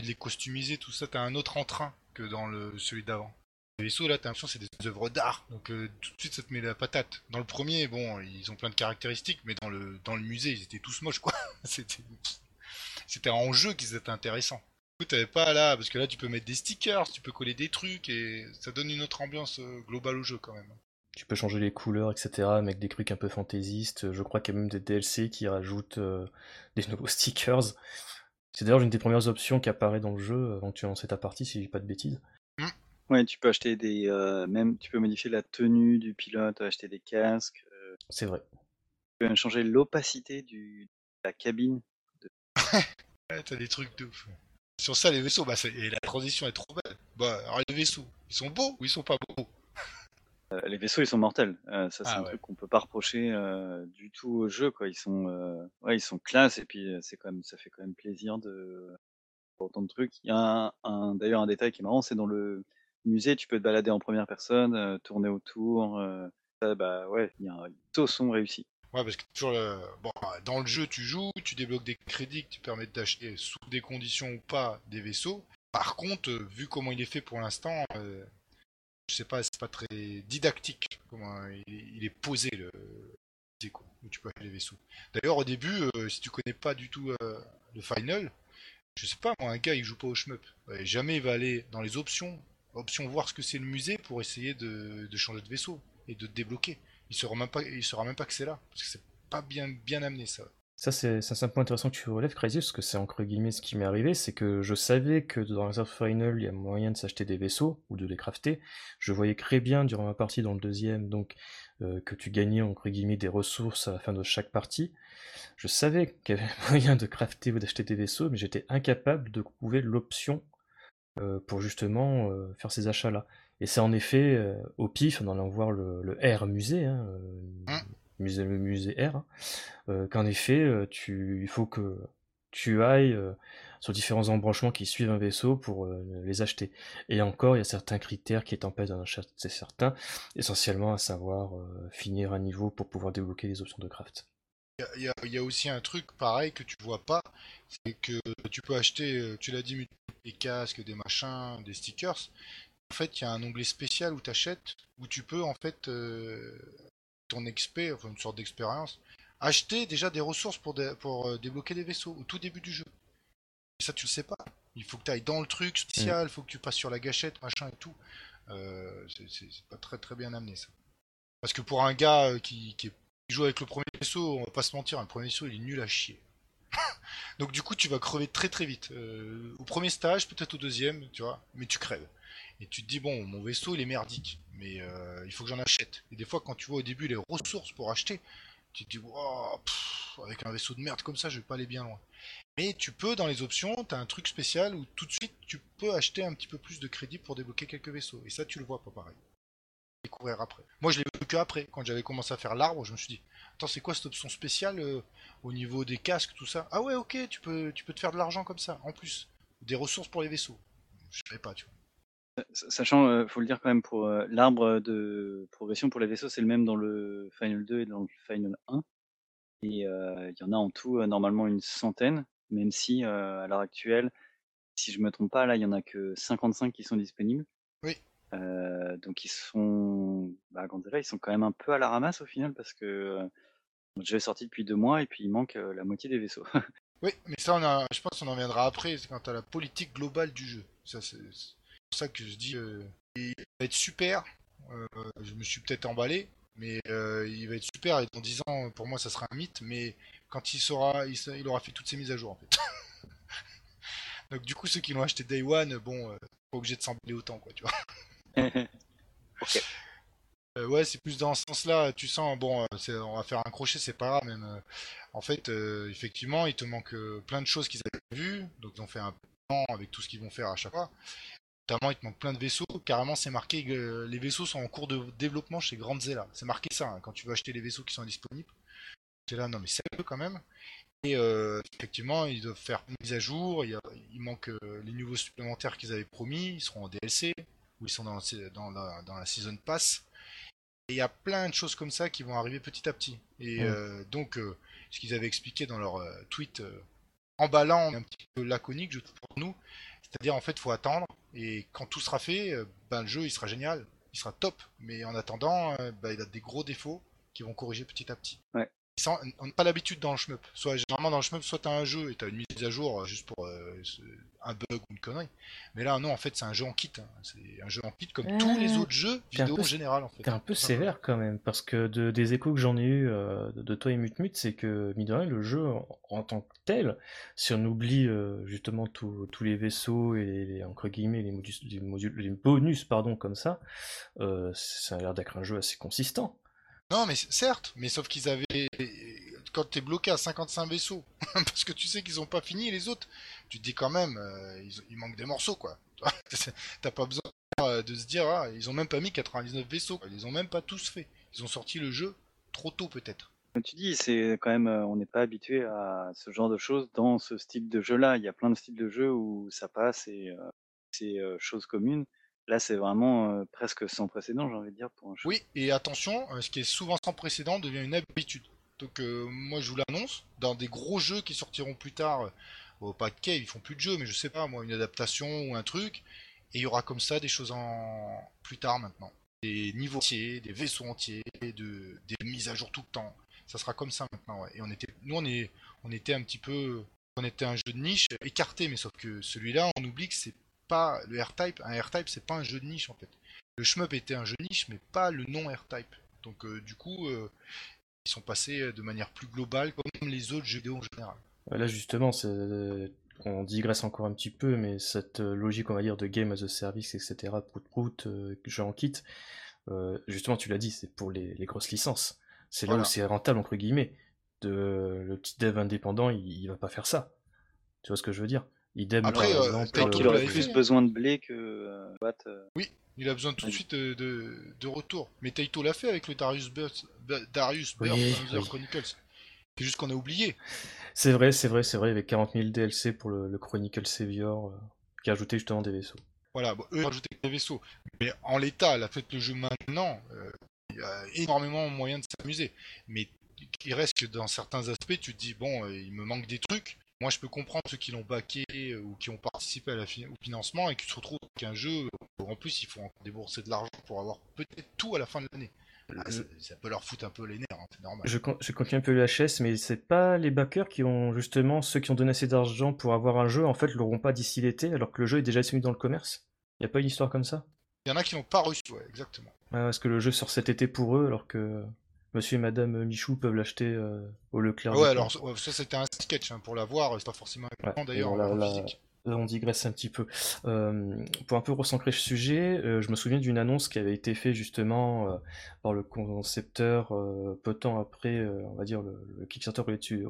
de les costumiser, tout ça, t'as un autre entrain que dans le celui d'avant. Les vaisseaux là, t'as l'impression que c'est des œuvres d'art, donc euh, tout de suite ça te met la patate. Dans le premier, bon, ils ont plein de caractéristiques, mais dans le dans le musée, ils étaient tous moches quoi. C'était c'était en jeu qu'ils étaient intéressants. Du coup, t'avais pas là, parce que là tu peux mettre des stickers, tu peux coller des trucs et ça donne une autre ambiance euh, globale au jeu quand même. Tu peux changer les couleurs, etc., avec des trucs un peu fantaisistes. Je crois qu'il y a même des DLC qui rajoutent euh, des nouveaux stickers. C'est d'ailleurs une des premières options qui apparaît dans le jeu avant que tu lances ta partie, si je dis pas de bêtises. Ouais, tu peux acheter des euh, même tu peux modifier la tenue du pilote, acheter des casques, euh, C'est vrai. tu peux même changer l'opacité du de la cabine. Ouais, t'as des trucs de ouf. Sur ça, les vaisseaux, bah, c'est- et la transition est trop belle. Bah, alors les vaisseaux, ils sont beaux ou ils sont pas beaux? Euh, les vaisseaux ils sont mortels. Euh, ça c'est Ah un ouais. truc qu'on peut pas reprocher euh, du tout au jeu quoi. Ils sont euh, ouais, ils sont classe et puis euh, c'est quand même ça fait quand même plaisir de pour autant de trucs. Il y a un, un- d'ailleurs un détail qui est marrant, c'est dans le musée, tu peux te balader en première personne, euh, tourner autour. euh, ça, bah ouais, il y a un les sont réussis. Ouais, parce que toujours le... bon, dans le jeu, tu joues, tu débloques des crédits qui te permettent d'acheter sous des conditions ou pas des vaisseaux. Par contre, euh, vu comment il est fait pour l'instant, euh, je sais pas, c'est pas très didactique comment il, est posé le quoi, où tu peux acheter les vaisseaux. D'ailleurs, au début, euh, si tu connais pas du tout euh, le final, je sais pas, moi, un gars il joue pas au shmup, ouais, jamais il va aller dans les options option voir ce que c'est le musée pour essayer de, de changer de vaisseau et de te débloquer. Il saura même pas, il saura même pas que c'est là, parce que c'est pas bien, bien amené ça. Ça, c'est un point intéressant que tu relèves, Crazy, parce que c'est entre guillemets ce qui m'est arrivé, c'est que je savais que dans Reserve Final, il y a moyen de s'acheter des vaisseaux ou de les crafter. Je voyais très bien durant ma partie dans le deuxième, donc euh, que tu gagnais entre guillemets des ressources à la fin de chaque partie. Je savais qu'il y avait moyen de crafter ou d'acheter des vaisseaux, mais j'étais incapable de trouver l'option euh, pour justement euh, faire ces achats-là. Et c'est en effet au pif, en allant voir le, le R musée, hein, Hein? Musée, le musée R, hein, euh, qu'en effet, euh, tu, il faut que tu ailles euh, sur différents embranchements qui suivent un vaisseau pour les acheter. Et encore, il y a certains critères qui t'empêchent d'en acheter certains, essentiellement à savoir finir un niveau pour pouvoir débloquer les options de craft. Il y a- aussi un truc pareil que tu vois pas, c'est que tu peux acheter, tu l'as dit, des casques, des machins, des stickers. En fait, il y a un onglet spécial où tu achètes, où tu peux en fait ton expert, enfin une sorte d'expérience, acheter déjà des ressources pour, dé- pour euh, débloquer des vaisseaux au tout début du jeu. Et ça, tu le sais pas. Il faut que tu ailles dans le truc spécial, il faut que tu passes sur la gâchette, machin et tout. Euh, c'est pas très très bien amené ça. Parce que pour un gars euh, qui, joue avec le premier vaisseau, on va pas se mentir, le premier vaisseau il est nul à chier. Donc du coup tu vas crever très très vite. Euh, au premier stage, peut-être au deuxième, tu vois, mais tu crèves. Et tu te dis bon, mon vaisseau il est merdique, mais euh, il faut que j'en achète. Et des fois quand tu vois au début les ressources pour acheter, tu te dis wow, avec un vaisseau de merde comme ça, je vais pas aller bien loin. Mais tu peux dans les options, tu as un truc spécial où tout de suite tu peux acheter un petit peu plus de crédit pour débloquer quelques vaisseaux. Et ça tu le vois pas pareil. Découvrir après. Moi je l'ai vu que après, quand j'avais commencé à faire l'arbre, je me suis dit Attends, c'est quoi cette option spéciale euh, au niveau des casques, tout ça? Ah ouais, ok, tu peux, tu peux te faire de l'argent comme ça, en plus. Des ressources pour les vaisseaux. Je savais pas, tu vois. Sachant, euh, faut le dire quand même, pour euh, l'arbre de progression pour les vaisseaux, c'est le même dans le Final 2 et dans le Final 1. Et euh, il y en a en tout euh, normalement une centaine, même si à l'heure actuelle, si je me trompe pas, là il y en a que 55 qui sont disponibles. Oui. Donc ils sont, bah, ils sont quand même un peu à la ramasse au final parce que le jeu est sorti depuis deux mois et puis il manque la moitié des vaisseaux. Oui, mais ça, on a, je pense qu'on en viendra après, c'est quand à la politique globale du jeu. Ça, c'est c'est pour ça que je dis, euh, il va être super. Euh, je me suis peut-être emballé, mais euh, il va être super. Et dans 10 ans, pour moi, ça sera un mythe. Mais quand il sera, il, aura fait toutes ses mises à jour, en fait. Donc, du coup, ceux qui l'ont acheté Day One, bon, euh, pas obligé de s'emballer autant, quoi, tu vois. Euh, ouais, c'est plus dans ce sens-là. Tu sens, bon, c'est- on va faire un crochet, c'est pas grave, même. euh, en fait, effectivement, il te manque plein de choses qu'ils avaient vues. Donc, ils ont fait un plan avec tout ce qu'ils vont faire à chaque fois. Notamment, il te manque plein de vaisseaux. Carrément, c'est marqué que les vaisseaux sont en cours de développement chez Grandzilla. C'est marqué ça hein, quand tu veux acheter les vaisseaux qui sont disponibles. C'est là, non, mais c'est eux quand même. Et euh, effectivement, ils doivent faire une mise à jour. Il, a- il manque euh, les nouveaux supplémentaires qu'ils avaient promis. Ils seront en DLC ou ils sont dans, dans la, dans la Season Pass. Et il y a plein de choses comme ça qui vont arriver petit à petit. Et Mm. euh, donc, ce qu'ils avaient expliqué dans leur tweet emballant, un petit peu laconique, je trouve, pour nous, c'est-à-dire en fait, faut attendre. Et quand tout sera fait, euh, ben, le jeu il sera génial, il sera top. Mais en attendant, euh, ben, il a des gros défauts qui vont corriger petit à petit. Sans- on n'a pas l'habitude dans le shmup. Soit généralement dans le shmup, soit t'as un jeu et t'as une mise à jour euh, juste pour euh, un bug ou une connerie. Mais là, non, en fait, c'est un jeu en kit. hein. C'est un jeu en kit comme Euh, tous les autres jeux vidéo peu- en général, en fait. T'es un peu Tout simplement. sévère quand même, parce que de- des échos que j'en ai eu euh, de, toi et Mutmut, c'est que, mine de rien, le jeu en, en tant que tel, si on oublie euh, justement tous les vaisseaux et les, les- entre guillemets, les, modus, les, bonus pardon, comme ça, euh, ça a l'air d'être un jeu assez consistant. Non, mais certes, mais sauf qu'ils avaient. Quand t'es bloqué à 55 vaisseaux, parce que tu sais qu'ils ont pas fini les autres, tu te dis quand même, euh, ils- il manque des morceaux quoi. T'as pas besoin euh, de se dire, ah, ils ont même pas mis 99 vaisseaux, ils les ont même pas tous fait. Ils ont sorti le jeu trop tôt peut-être. Comme tu dis, c'est quand même, euh, on n'est pas habitué à ce genre de choses dans ce style de jeu-là. Il y a plein de styles de jeux où ça passe et c'est chose commune. Là, c'est vraiment euh, presque sans précédent, j'ai envie de dire, pour un jeu. Oui, et attention, euh, ce qui est souvent sans précédent devient une habitude. Donc euh, moi je vous l'annonce, dans des gros jeux qui sortiront plus tard, au cave, ils font plus de jeux, mais je sais pas, moi, une adaptation ou un truc, et il y aura comme ça des choses en plus tard maintenant. Des niveaux entiers, des vaisseaux entiers, de... des mises à jour tout le temps. Ça sera comme ça maintenant. Et on était, nous on on était un petit peu, on était un jeu de niche écarté, mais sauf que celui-là, on oublie que c'est pas le R-Type. Un R-Type, c'est pas un jeu de niche en fait. Le shmup était un jeu de niche, mais pas le non R-Type. Donc euh, du coup, euh, ils sont passés de manière plus globale, comme les autres jeux vidéo en général. Là justement, on digresse encore un petit peu, mais cette logique, on va dire, de game as a service, etc., prout prout, jeu en kit, justement, tu l'as dit, c'est pour les, grosses licences. C'est là où c'est rentable, entre guillemets. De, le petit dev indépendant, il, va pas faire ça. Tu vois ce que je veux dire? Idem, Après, par exemple, qu'il aurait plus besoin de blé que Oui, il a besoin tout de suite de, de, retour. Mais Taito l'a fait avec le Darius Burst, Darius Burst Chronicles. C'est juste qu'on a oublié. C'est vrai, c'est vrai, c'est vrai. Il y avait 40 000 DLC pour le, Chronicle Savior euh, qui a ajouté justement des vaisseaux. Voilà, eux ont ajouté des vaisseaux. Mais en l'état, la faites le jeu maintenant, euh, il y a énormément de moyens de s'amuser. Mais il reste que dans certains aspects, tu te dis, bon, euh, il me manque des trucs. Moi, je peux comprendre ceux qui l'ont baqué ou qui ont participé à la au financement et qui se retrouvent avec un jeu où en plus il faut débourser de l'argent pour avoir peut-être tout à la fin de l'année. Ah, ça, peut leur foutre un peu les nerfs, hein, c'est normal. Je, je, continue un peu chaise, mais c'est pas les backers qui ont justement, ceux qui ont donné assez d'argent pour avoir un jeu, en fait, l'auront pas d'ici l'été, alors que le jeu est déjà disponible dans le commerce Il a pas une histoire comme ça? Il y en a qui l'ont pas reçu, ouais, exactement. Parce que le jeu sort cet été pour eux, alors que monsieur et madame Michou peuvent l'acheter euh, au Leclerc. Ouais, alors ça c'était un sketch, hein, pour l'avoir, c'est pas forcément un d'ailleurs en physique. Là, on digresse un petit peu. Euh, pour un peu recentrer le sujet, euh, je me souviens d'une annonce qui avait été faite justement euh, par le concepteur peu de temps après, on va dire, le, Kickstarter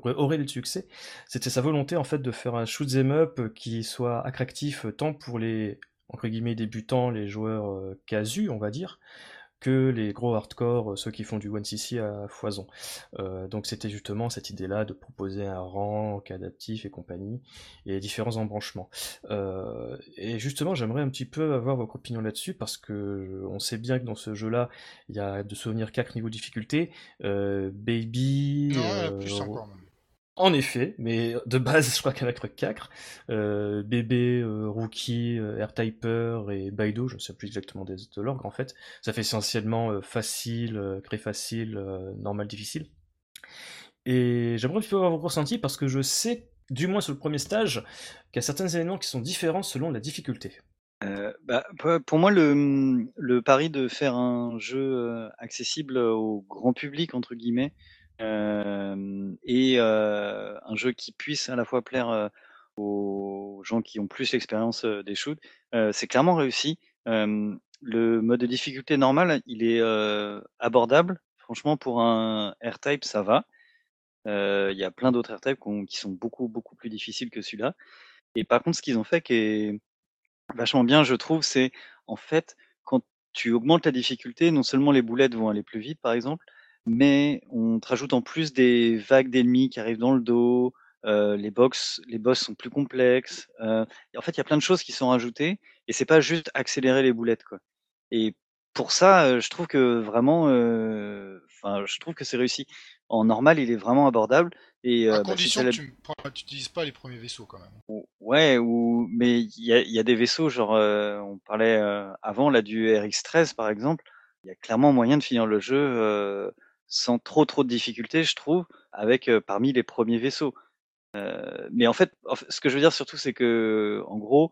aurait eu de succès. C'était sa volonté en fait de faire un shoot 'em up qui soit attractif tant pour les entre guillemets débutants, les joueurs casus, on va dire, que les gros hardcore, euh, ceux qui font du 1cc à foison. Euh, donc c'était justement cette idée-là de proposer un rank adaptif et compagnie, et différents embranchements. Euh, et justement, j'aimerais un petit peu avoir votre opinion là-dessus, parce que on sait bien que dans ce jeu-là, il y a de souvenir quatre niveaux de difficulté. Baby... Non, plus encore en effet, mais de base, je crois qu'avec Rock 4, euh, bébé, euh, rookie, euh, airtyper et baido, je ne sais plus exactement des, de l'orgue en fait, ça fait essentiellement facile, très facile, normal, difficile. Et j'aimerais un peu avoir vos ressentis parce que je sais, du moins sur le premier stage, qu'il y a certains éléments qui sont différents selon la difficulté. Bah, pour moi, le, pari de faire un jeu accessible au grand public, entre guillemets, et un jeu qui puisse à la fois plaire aux gens qui ont plus l'expérience des shoots, c'est clairement réussi. le mode de difficulté normal, il est abordable. Franchement, pour un R-Type, ça va. Il y a plein d'autres R-Type qui sont beaucoup, beaucoup plus difficiles que celui-là. Et par contre, ce qu'ils ont fait qui est vachement bien, je trouve, c'est en fait, quand tu augmentes la difficulté, non seulement les boulettes vont aller plus vite, par exemple, mais on te rajoute en plus des vagues d'ennemis qui arrivent dans le dos, euh, les box, les boss sont plus complexes. Euh, en fait, il y a plein de choses qui sont rajoutées et c'est pas juste accélérer les boulettes quoi. Et pour ça, euh, je trouve que vraiment, enfin, je trouve que c'est réussi. En normal, il est vraiment abordable et à bah, condition que tu n'utilises pas les premiers vaisseaux quand même. Ouais, ou mais il y a, y a, des vaisseaux genre, on parlait avant là du RX13 par exemple. Il y a clairement moyen de finir le jeu sans trop trop de difficultés, je trouve, avec parmi les premiers vaisseaux. mais en fait, ce que je veux dire surtout, c'est que, en gros,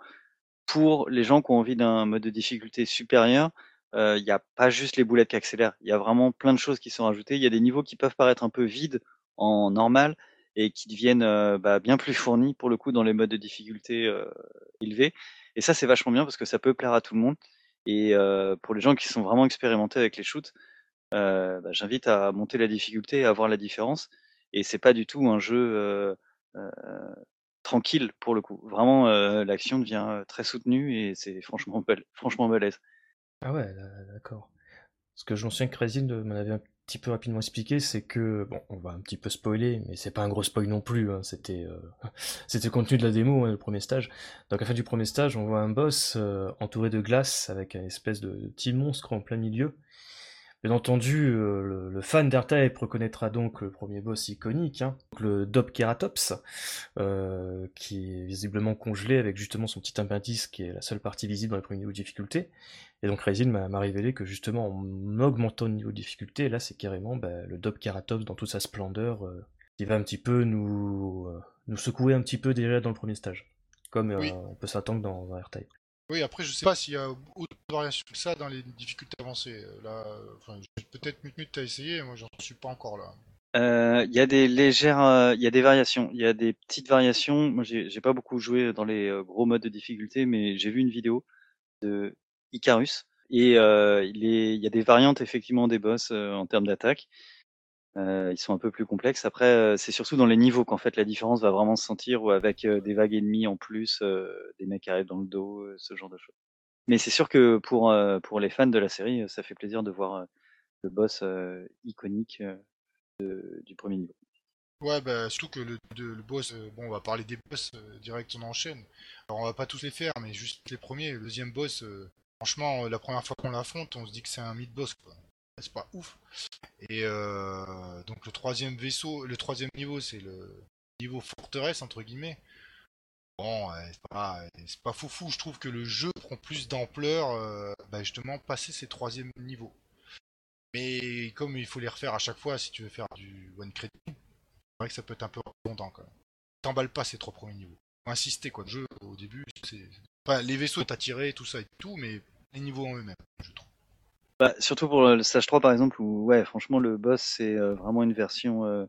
pour les gens qui ont envie d'un mode de difficulté supérieur, il n'y a pas juste les boulettes qui accélèrent. Il y a vraiment plein de choses qui sont ajoutées. Il y a des niveaux qui peuvent paraître un peu vides en normal et qui deviennent bah, bien plus fournis pour le coup dans les modes de difficulté élevés. Et ça, c'est vachement bien parce que ça peut plaire à tout le monde. Et pour les gens qui sont vraiment expérimentés avec les shoots, euh, bah, j'invite à monter la difficulté à voir la différence. Et c'est pas du tout un jeu euh, euh, tranquille pour le coup. Vraiment, l'action devient très soutenue et c'est franchement, franchement balèze. Ah ouais, d'accord. Ce que que Crazy m'en avait un petit peu rapidement expliqué, c'est que, bon, on va un petit peu spoiler, mais c'est pas un gros spoil non plus, hein, c'était c'était contenu de la démo, hein, le premier stage. Donc à la fin du premier stage, on voit un boss entouré de glace avec une espèce de petit monstre en plein milieu, Bien entendu, euh, le, fan d'R-Type reconnaîtra donc le premier boss iconique, hein, le Dobkeratops, euh, qui est visiblement congelé avec justement son petit appendice qui est la seule partie visible dans les premiers niveaux de difficulté. Et donc Raisin m'a révélé que justement en augmentant le niveau de difficulté, là c'est carrément bah, le Dobkeratops dans toute sa splendeur euh, qui va un petit peu nous, nous secouer un petit peu déjà dans le premier stage, comme on peut s'attendre dans, dans R-Type. Oui, après, je sais pas s'il y a autre de que ça dans les difficultés avancées. Là, enfin, peut-être Mutmut t'as essayé, moi j'en suis pas encore là. Euh, Il y a des légères, euh, il y a des variations. Il y a des petites variations. Moi, j'ai pas beaucoup joué dans les euh, gros modes de difficulté, mais j'ai vu une vidéo de Icarus et euh, il, y a des variantes effectivement des boss euh, en termes d'attaque. Ils sont un peu plus complexes. Après, c'est surtout dans les niveaux qu'en fait la différence va vraiment se sentir, ou avec des vagues ennemies en plus, des mecs qui arrivent dans le dos, ce genre de choses. Mais c'est sûr que pour pour les fans de la série, ça fait plaisir de voir le boss iconique du premier niveau. Ouais, bah, surtout que le, le boss, bon, on va parler des boss direct, on enchaîne. Alors, on va pas tous les faire, mais juste les premiers. Le deuxième boss, franchement, la première fois qu'on l'affronte, on se dit que c'est un mid-boss, quoi. C'est pas ouf. Et euh, donc, le troisième vaisseau, le troisième niveau, c'est le niveau forteresse, entre guillemets. Bon, ouais, c'est pas, c'est pas foufou. Je trouve que le jeu prend plus d'ampleur, euh, bah, justement, passer ces troisièmes niveaux. Mais comme il faut les refaire à chaque fois, si tu veux faire du one credit, c'est vrai que ça peut être un peu redondant quand même. T'emballes pas ces trois premiers niveaux. Faut insister quoi. Le jeu au début, c'est. Les vaisseaux t'attirer, tout ça et tout, mais les niveaux en eux-mêmes, je trouve. Bah, surtout pour le stage 3 par exemple, où ouais, franchement le boss c'est euh, vraiment une version euh,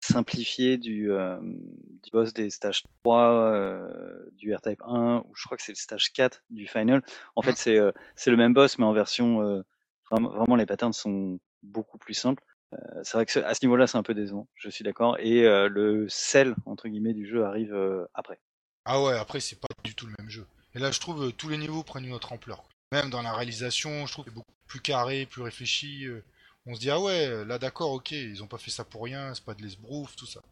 simplifiée du, euh, du boss des stages 3 euh, du R-Type 1, ou je crois que c'est le stage 4 du Final. En fait, c'est euh, c'est le même boss, mais en version vraiment, vraiment les patterns sont beaucoup plus simples. C'est vrai que ce- à ce niveau-là, c'est un peu décevant, je suis d'accord. Et le sel entre guillemets du jeu arrive après. Ah ouais, après c'est pas du tout le même jeu. Et là, je trouve tous les niveaux prennent une autre ampleur. Même dans la réalisation, je trouve que c'est beaucoup plus carré, plus réfléchi. euh. On se dit ah ouais, là d'accord, ok, ils ont pas fait ça pour rien, c'est pas de l'esbrouf, tout ça.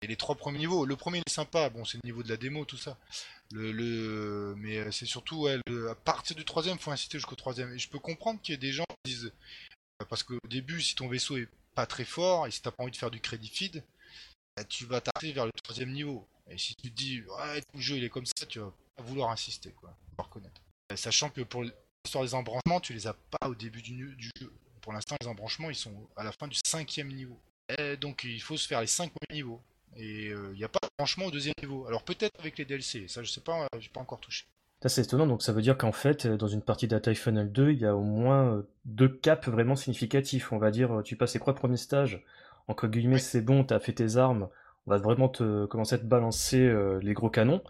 Et les trois premiers niveaux, le premier est sympa, bon c'est le niveau de la démo, tout ça. Le, mais euh, c'est surtout à partir du troisième, faut inciter jusqu'au troisième. Et je peux comprendre qu'il y ait des gens qui disent euh, parce qu'au début, si ton vaisseau est pas très fort et si t'as pas envie de faire du crédit feed, bah, tu vas t'arrêter vers le troisième niveau. Et si tu te dis ouais tout le jeu il est comme ça, tu vas pas vouloir insister quoi, reconnaître. Euh, Sachant que pour l'histoire des embranchements, tu les as pas au début du, jeu. Pour l'instant, les embranchements ils sont à la fin du cinquième niveau. Et donc il faut se faire les cinq premiers niveaux. Et euh, il n'y a pas d'embranchement au deuxième niveau. Alors peut-être avec les DLC, ça je sais pas, euh, j'ai pas encore touché. Ça, c'est étonnant, donc ça veut dire qu'en fait, dans une partie d'Attack Funnel 2, il y a au moins deux caps vraiment significatifs. On va dire, tu passes les trois premiers stages, entre guillemets, Ouais. c'est bon, t'as fait tes armes, on va vraiment te commencer à te balancer euh, les gros canons.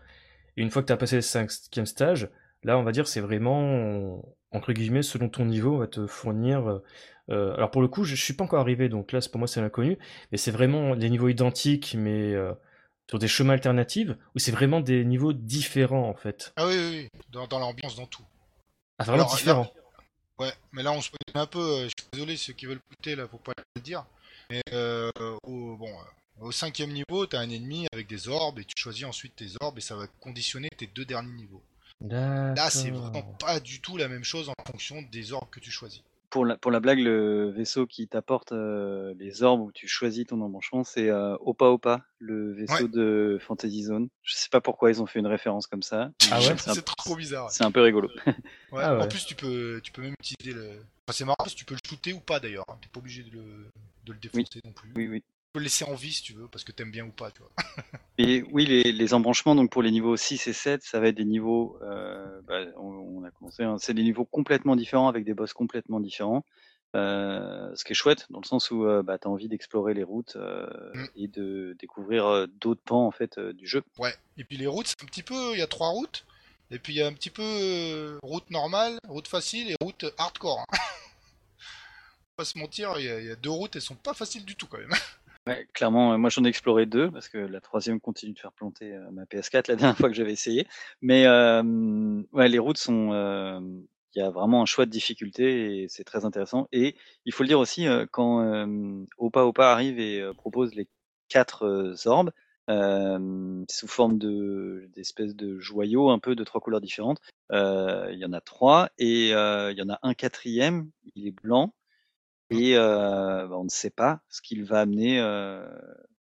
Et une fois que t'as passé le cinquième stage, là, on va dire, c'est vraiment, entre guillemets, selon ton niveau, on va te fournir. euh, euh, alors pour le coup, je, je suis pas encore arrivé, donc là, pour moi, c'est l'inconnu, mais c'est vraiment les niveaux identiques, mais euh, sur des chemins alternatifs, ou c'est vraiment des niveaux différents, en fait? Ah oui, oui, oui, dans, dans l'ambiance, dans tout. Ah, vraiment Alors, là- différents. Ouais, mais là on se pose un peu, euh, je suis désolé ceux qui veulent écouter là, faut pas le dire. Mais euh, au, bon, au cinquième niveau, t'as un ennemi avec des orbes et tu choisis ensuite tes orbes et ça va conditionner tes deux derniers niveaux. Là, c'est vraiment pas du tout la même chose en fonction des orbes que tu choisis. Pour la, pour la blague, le vaisseau qui t'apporte euh, les orbes où tu choisis ton embranchement, c'est euh, Opa Opa, le vaisseau Ouais. de Fantasy Zone. Je sais pas pourquoi ils ont fait une référence comme ça. Ah ouais C'est un- trop bizarre. C'est un peu rigolo. Ouais. Ah En ouais. plus, tu peux, tu peux même utiliser le. Enfin, c'est marrant parce que tu peux le shooter ou pas d'ailleurs. hein. T'es pas obligé de le, de le défoncer non plus. Oui, oui. Peux le laisser en vie si tu veux parce que t'aimes bien ou pas, tu vois. Et oui, les, les embranchements, donc pour les niveaux 6 et 7, ça va être des niveaux, euh, bah, on, on a commencé, hein, c'est des niveaux complètement différents avec des boss complètement différents. Euh, ce qui est chouette dans le sens où euh, bah, tu as envie d'explorer les routes euh, Mm. et de découvrir d'autres pans en fait du jeu. Ouais. Et puis les routes, c'est un petit peu. Il y a trois routes. Et puis il y a un petit peu route normale, route facile et route hardcore. hein. Faut pas se mentir, il y, y a deux routes, elles sont pas faciles du tout quand même. Ouais, clairement, moi j'en ai exploré deux parce que la troisième continue de faire planter euh, ma PS4 la dernière fois que j'avais essayé. Mais euh, ouais, les routes sont, il y a vraiment un choix de difficulté et c'est très intéressant. Et il faut le dire aussi euh, quand Opa Opa arrive et propose les quatre orbes sous forme de d'espèces de joyaux un peu de trois couleurs différentes. Euh, Il y en a trois et il y en a un quatrième, il est blanc et euh, bah, on ne sait pas ce qu'il va amener euh,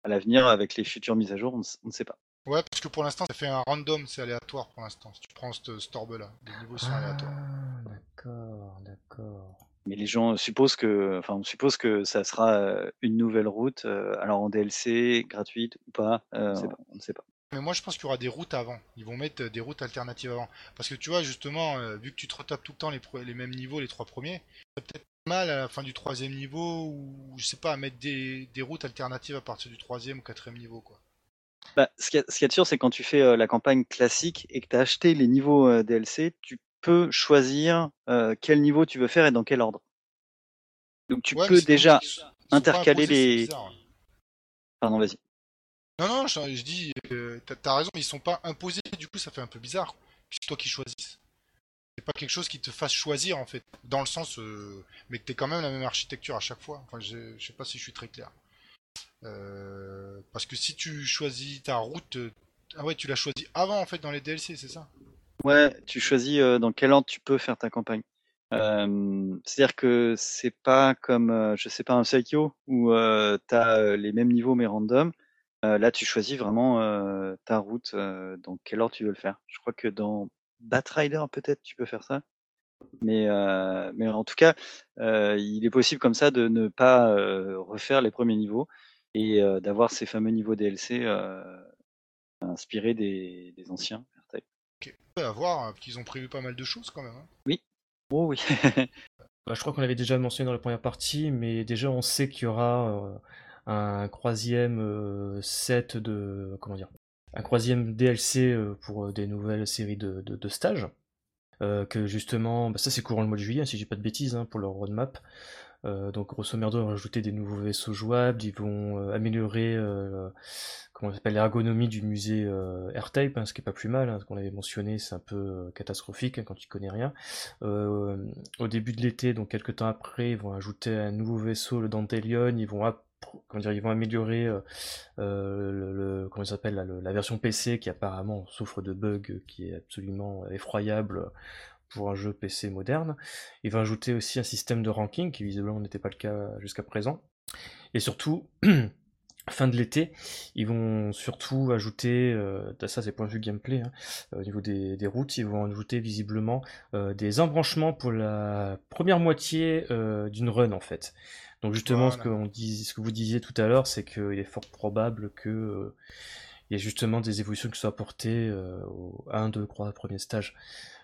à l'avenir avec les futures mises à jour, on ne, s- on ne sait pas. Ouais, parce que pour l'instant, ça fait un random, c'est aléatoire pour l'instant. Si tu prends ce cet orbe-là, les niveaux sont aléatoires. Ah, d'accord, d'accord. Mais les gens supposent que, enfin, on suppose que ça sera euh, une nouvelle route, euh, alors en DLC, gratuite ou pas, euh, On sait on ne sait pas. Mais moi, je pense qu'il y aura des routes avant. Ils vont mettre euh, des routes alternatives avant. Parce que tu vois, justement, euh, vu que tu te retapes tout le temps les, mêmes niveaux, les trois premiers, peut-être mal à la fin du troisième niveau ou je sais pas, à mettre des, des routes alternatives à partir du troisième ou quatrième niveau, quoi. Bah, ce qu'il y a y de sûr, c'est quand tu fais euh, la campagne classique et que tu as acheté les niveaux euh, DLC, tu peux choisir euh, quel niveau tu veux faire et dans quel ordre. Donc tu Ouais, peux déjà ils sont- ils sont pas intercaler imposés, les. bizarre. Pardon, vas-y. Non, non, je, je dis, t'as raison, ils sont pas imposés, du coup, ça fait un peu bizarre. C'est toi qui choisis. C'est pas quelque chose qui te fasse choisir, en fait. Dans le sens, euh, mais que t'aies quand même la même architecture à chaque fois. Enfin, je, sais pas si je suis très clair. Euh, parce que si tu choisis ta route. euh, Ah ouais, tu l'as choisi avant, en fait, dans les DLC, c'est ça? Ouais, tu choisis dans quel ordre tu peux faire ta campagne. C'est-à-dire que c'est pas comme, je sais pas, un Psycho où euh, tu as les mêmes niveaux mais random. Là, tu choisis vraiment ta route, dans quel ordre tu veux le faire. Je crois que dans Batrider, peut-être, tu peux faire ça. Mais, euh, mais en tout cas, euh, il est possible comme ça de ne pas euh, refaire les premiers niveaux et euh, d'avoir ces fameux niveaux DLC euh, inspirés des, des anciens R-Type. Ok. On peut avoir, hein, qu'ils ont prévu pas mal de choses quand même. hein. Oh oui. Bah, je crois qu'on l'avait déjà mentionné dans la première partie, mais déjà on sait qu'il y aura euh, un troisième euh, set de comment dire, un troisième DLC euh, pour euh, des nouvelles séries de, stages. Euh, que justement, bah, ça c'est courant le mois de juillet, hein, si j'ai pas de bêtises, hein, pour leur roadmap. Donc grosso merdo, ils vont rajouter des nouveaux vaisseaux jouables, ils vont améliorer l'ergonomie du musée R-Type, hein, ce qui est pas plus mal, hein, ce qu'on avait mentionné, c'est un peu catastrophique hein, quand tu connais rien. Au début de l'été, donc quelques temps après, ils vont ajouter un nouveau vaisseau, le Dantelion, ils vont ils vont améliorer euh, euh, le, la version PC qui apparemment souffre de bugs qui est absolument effroyable pour un jeu PC moderne. Ils vont ajouter aussi un système de ranking qui visiblement n'était pas le cas jusqu'à présent. Et surtout, fin de l'été, ils vont surtout ajouter, euh, ça c'est point de vue gameplay, hein, au niveau des, routes, ils vont ajouter visiblement euh, des embranchements pour la première moitié euh, d'une run en fait. Donc justement, ce, que on ce que vous disiez tout à l'heure, c'est qu'il est fort probable que euh, il y ait justement des évolutions qui soient apportées euh, au 1, 2, 3 premiers stages.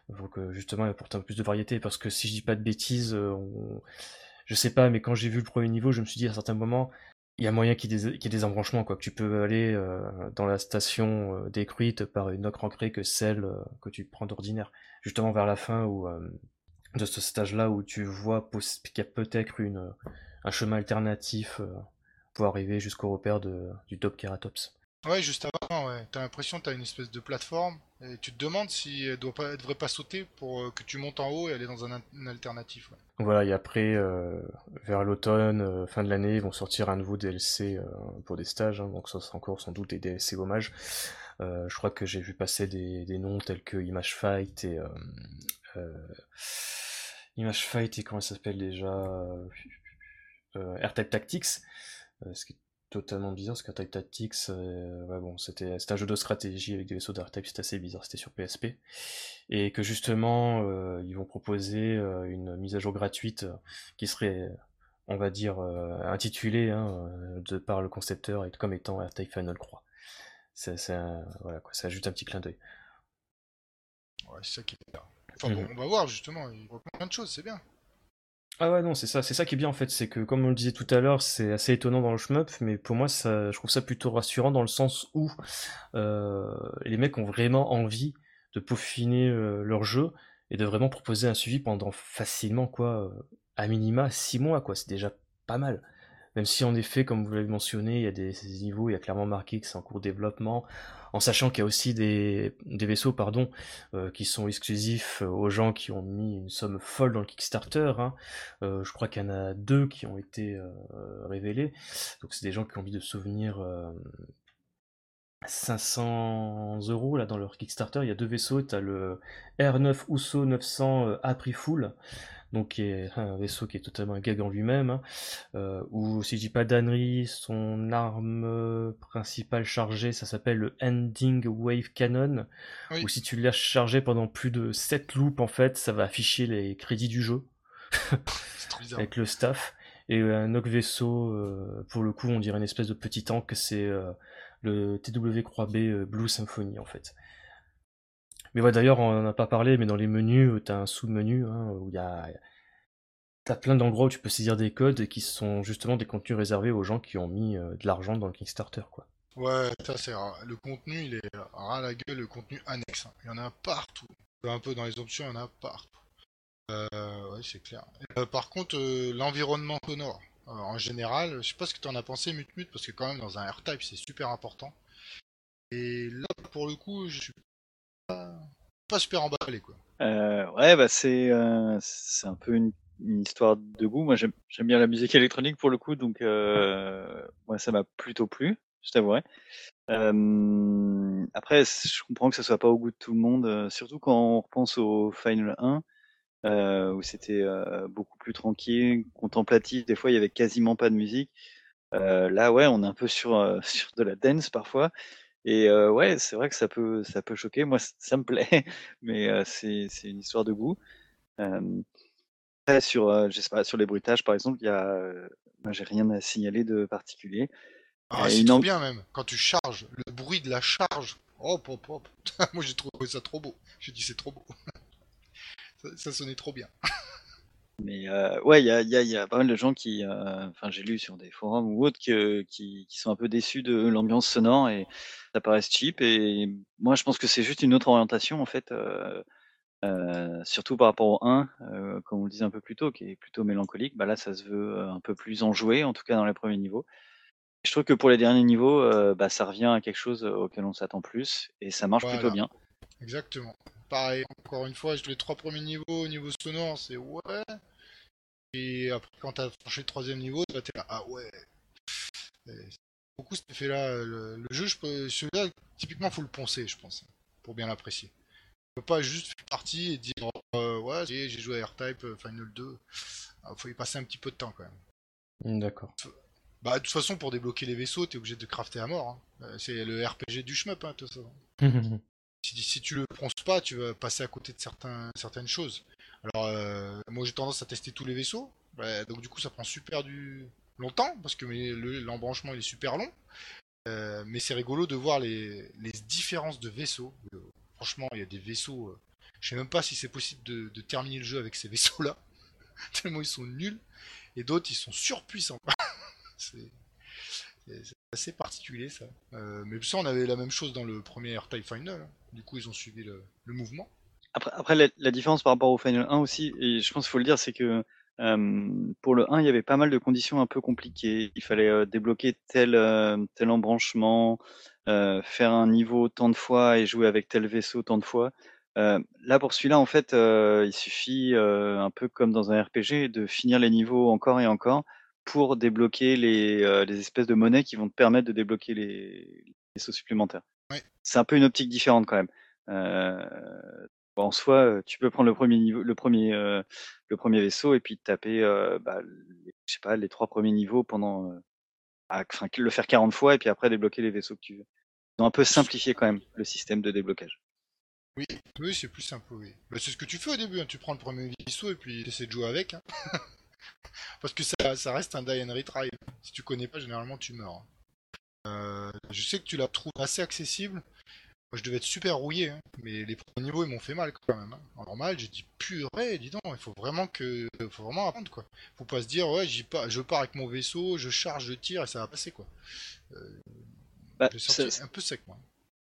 Donc euh, justement, il apporte un peu plus de variété, parce que si je dis pas de bêtises, on- je sais pas, mais quand j'ai vu le premier niveau, je me suis dit à certains moments, il y a moyen qu'il y, ait des- embranchements, quoi, que tu peux aller dans la station détruite par une autre entrée que celle que tu prends d'ordinaire. Justement vers la fin où, de ce stage-là où tu vois qu'il y a peut-être une, un chemin alternatif euh, pour arriver jusqu'au repère de, du Topkeratops. Ouais, juste avant, ouais. T'as l'impression que t'as une espèce de plateforme et tu te demandes si elle, doit pas, elle devrait pas sauter pour euh, que tu montes en haut et aller dans un, un alternatif. Ouais. Voilà, et après, euh, vers l'automne, euh, fin de l'année, ils vont sortir un nouveau DLC euh, pour des stages, hein, donc ça sera encore sans doute des DLC hommages. Je crois que j'ai vu passer des, des noms tels que Image Fight et... Image Fight et comment ça s'appelle déjà euh, euh, Tactics, euh, ce qui est totalement bizarre, parce qu'R-Type Tactics, euh, bon, c'était un jeu de stratégie avec des vaisseaux d'R-Type, c'était assez bizarre, c'était sur PSP et que justement ils vont proposer une mise à jour gratuite qui serait, on va dire, euh, intitulée hein, de par le concepteur et comme étant R-Type Final Croix. C'est, c'est un- voilà, quoi, ça ajoute un petit clin d'œil. Ouais, c'est ça qui est. Enfin bon, Mhm. on va voir justement, il reprend plein de choses, c'est bien. Ah ouais non c'est ça, c'est ça qui est bien en fait, c'est que comme on le disait tout à l'heure, c'est assez étonnant dans le shmup, mais pour moi ça, je trouve ça plutôt rassurant dans le sens où euh, les mecs ont vraiment envie de peaufiner euh, leur jeu et de vraiment proposer un suivi pendant facilement quoi, à minima 6 mois quoi, c'est déjà pas mal. Même si en effet, comme vous l'avez mentionné, il y a des, des niveaux, il y a clairement marqué que c'est en cours de développement, en sachant qu'il y a aussi des, vaisseaux pardon, euh, qui sont exclusifs euh, aux gens qui ont mis une somme folle dans le Kickstarter. Hein. Euh, je crois qu'il y en a deux qui ont été révélés. Donc c'est des gens qui ont envie de souvenir euh, 500 euros là dans leur Kickstarter. Il y a deux vaisseaux. Tu as le R9 Uso 900 euh, à prix full. Donc qui est un vaisseau qui est totalement un gag en lui-même, hein. euh, ou si je dis pas d'ânerie, son arme euh, principale chargée, ça s'appelle le Ending Wave Cannon, Oui. ou si tu l'as chargé pendant plus de 7 loops, en fait, ça va afficher les crédits du jeu avec le staff. Et un autre vaisseau, pour le coup, on dirait une espèce de petit tank, c'est le TW Croix B Blue Symphony en fait. Mais ouais, d'ailleurs, on en a pas parlé, mais dans les menus, tu as un sous-menu hein, où il y a. T'as plein d'endroits où tu peux saisir des codes qui sont justement des contenus réservés aux gens qui ont mis de l'argent dans le Kickstarter, quoi. Ouais, ça c'est. Le contenu, il est ras la gueule, le contenu annexe. Hein. Il y en a partout. Un peu dans les options, il y en a partout. Euh, ouais, c'est clair. Euh, par contre, euh, l'environnement sonore, en général, je sais pas ce que tu en as pensé, Mut parce que quand même dans un R-Type, c'est super important. Et là, pour le coup, je suis pas, super emballé, quoi. ouais, bah c'est c'est un peu une, histoire de goût. Moi, j'aime bien la musique électronique pour le coup, donc moi, ça m'a plutôt plu je t'avouerai. après, je comprends que ça soit pas au goût de tout le monde, surtout quand on repense au Final 1, où c'était beaucoup plus tranquille, contemplatif. Des fois, il y avait quasiment pas de musique. là, ouais, on est un peu sur, sur de la dance parfois. Et ouais, c'est vrai que ça peut, ça peut choquer. Moi, ça me plaît, mais c'est, c'est une histoire de goût. sur, pas, sur les bruitages, par exemple, il y a, moi, j'ai rien à signaler de particulier. Ah, c'est trop bien même. Quand tu charges, le bruit de la charge. Hop, hop, hop. Moi j'ai trouvé ça trop beau. J'ai dit c'est trop beau. ça, sonnait trop bien. Mais ouais, il y a, y, a, y a, pas mal de gens qui, enfin j'ai lu sur des forums ou autres, que, qui, qui, sont un peu déçus de l'ambiance sonore et ça paraît cheap. Et moi je pense que c'est juste une autre orientation en fait, surtout par rapport au 1, comme on le disait un peu plus tôt, qui est plutôt mélancolique. Bah là ça se veut un peu plus enjoué, en tout cas dans les premiers niveaux. Je trouve que pour les derniers niveaux, bah, ça revient à quelque chose auquel on s'attend plus et ça marche plutôt bien. Exactement. Pareil, encore une fois, les trois premiers niveaux, au niveau sonore, c'est ouais. Et après, quand t'as franchi le troisième niveau, tu vas là, ah ouais. beaucoup cet effet-là. Le, jeu, celui-là, typiquement, faut le poncer, je pense, pour bien l'apprécier. Tu peux pas juste faire partie et dire, euh, ouais, j'ai joué à R-Type Final 2. Il faut y passer un petit peu de temps quand même. D'accord. Bah, de toute façon, pour débloquer les vaisseaux, t'es obligé de crafter à mort. Hein. Euh, c'est le RPG du shmup, hein, tout ça. si, tu le pronces pas, tu vas passer à côté de certains, certaines choses. Alors, euh, moi j'ai tendance à tester tous les vaisseaux. donc, du coup, ça prend super du longtemps parce que l'embranchement il est super long. Euh, mais c'est rigolo de voir les, différences de vaisseaux. franchement, il y a des vaisseaux. je sais même pas si c'est possible de, terminer le jeu avec ces vaisseaux-là. Tellement ils sont nuls. Et d'autres, ils sont surpuissants. C'est assez particulier ça. Euh, mais ça, on avait la même chose dans le premier R-Type Final. Hein. Du coup, ils ont suivi le, mouvement. Après, après la, différence par rapport au Final 1 aussi, et je pense qu'il faut le dire, c'est que euh, pour le 1, il y avait pas mal de conditions un peu compliquées. Il fallait euh, débloquer tel, tel embranchement, faire un niveau tant de fois et jouer avec tel vaisseau tant de fois. là, pour celui-là, en fait, il suffit, un peu comme dans un RPG, de finir les niveaux encore et encore pour débloquer les, les, espèces de monnaies qui vont te permettre de débloquer les, vaisseaux supplémentaires. C'est un peu une optique différente quand même. Euh, en soi, tu peux prendre le premier niveau, le premier, le premier vaisseau et puis taper, bah, les, je premiers niveaux pendant, enfin, le faire 40 fois et puis après débloquer les vaisseaux que tu veux. Ils ont un peu simplifié quand même le système de déblocage. Oui, oui, c'est plus simple, oui. Bah, c'est ce que tu fais au début, hein. tu prends le premier vaisseau et puis tu essaies de jouer avec. Hein. Parce que ça, reste un die and retry. Si tu connais pas, généralement tu meurs. Euh, je sais que tu la trouves assez accessible. Moi, je devais être super rouillé, hein. mais les premiers niveaux ils m'ont fait mal quand même. Hein. En normal, j'ai dit purée, dis donc, il faut vraiment que, faut vraiment apprendre quoi. Faut pas se dire ouais, j'y pas, je pars avec mon vaisseau, je charge, je tire et ça va passer quoi. Euh, bah, un peu sec moi.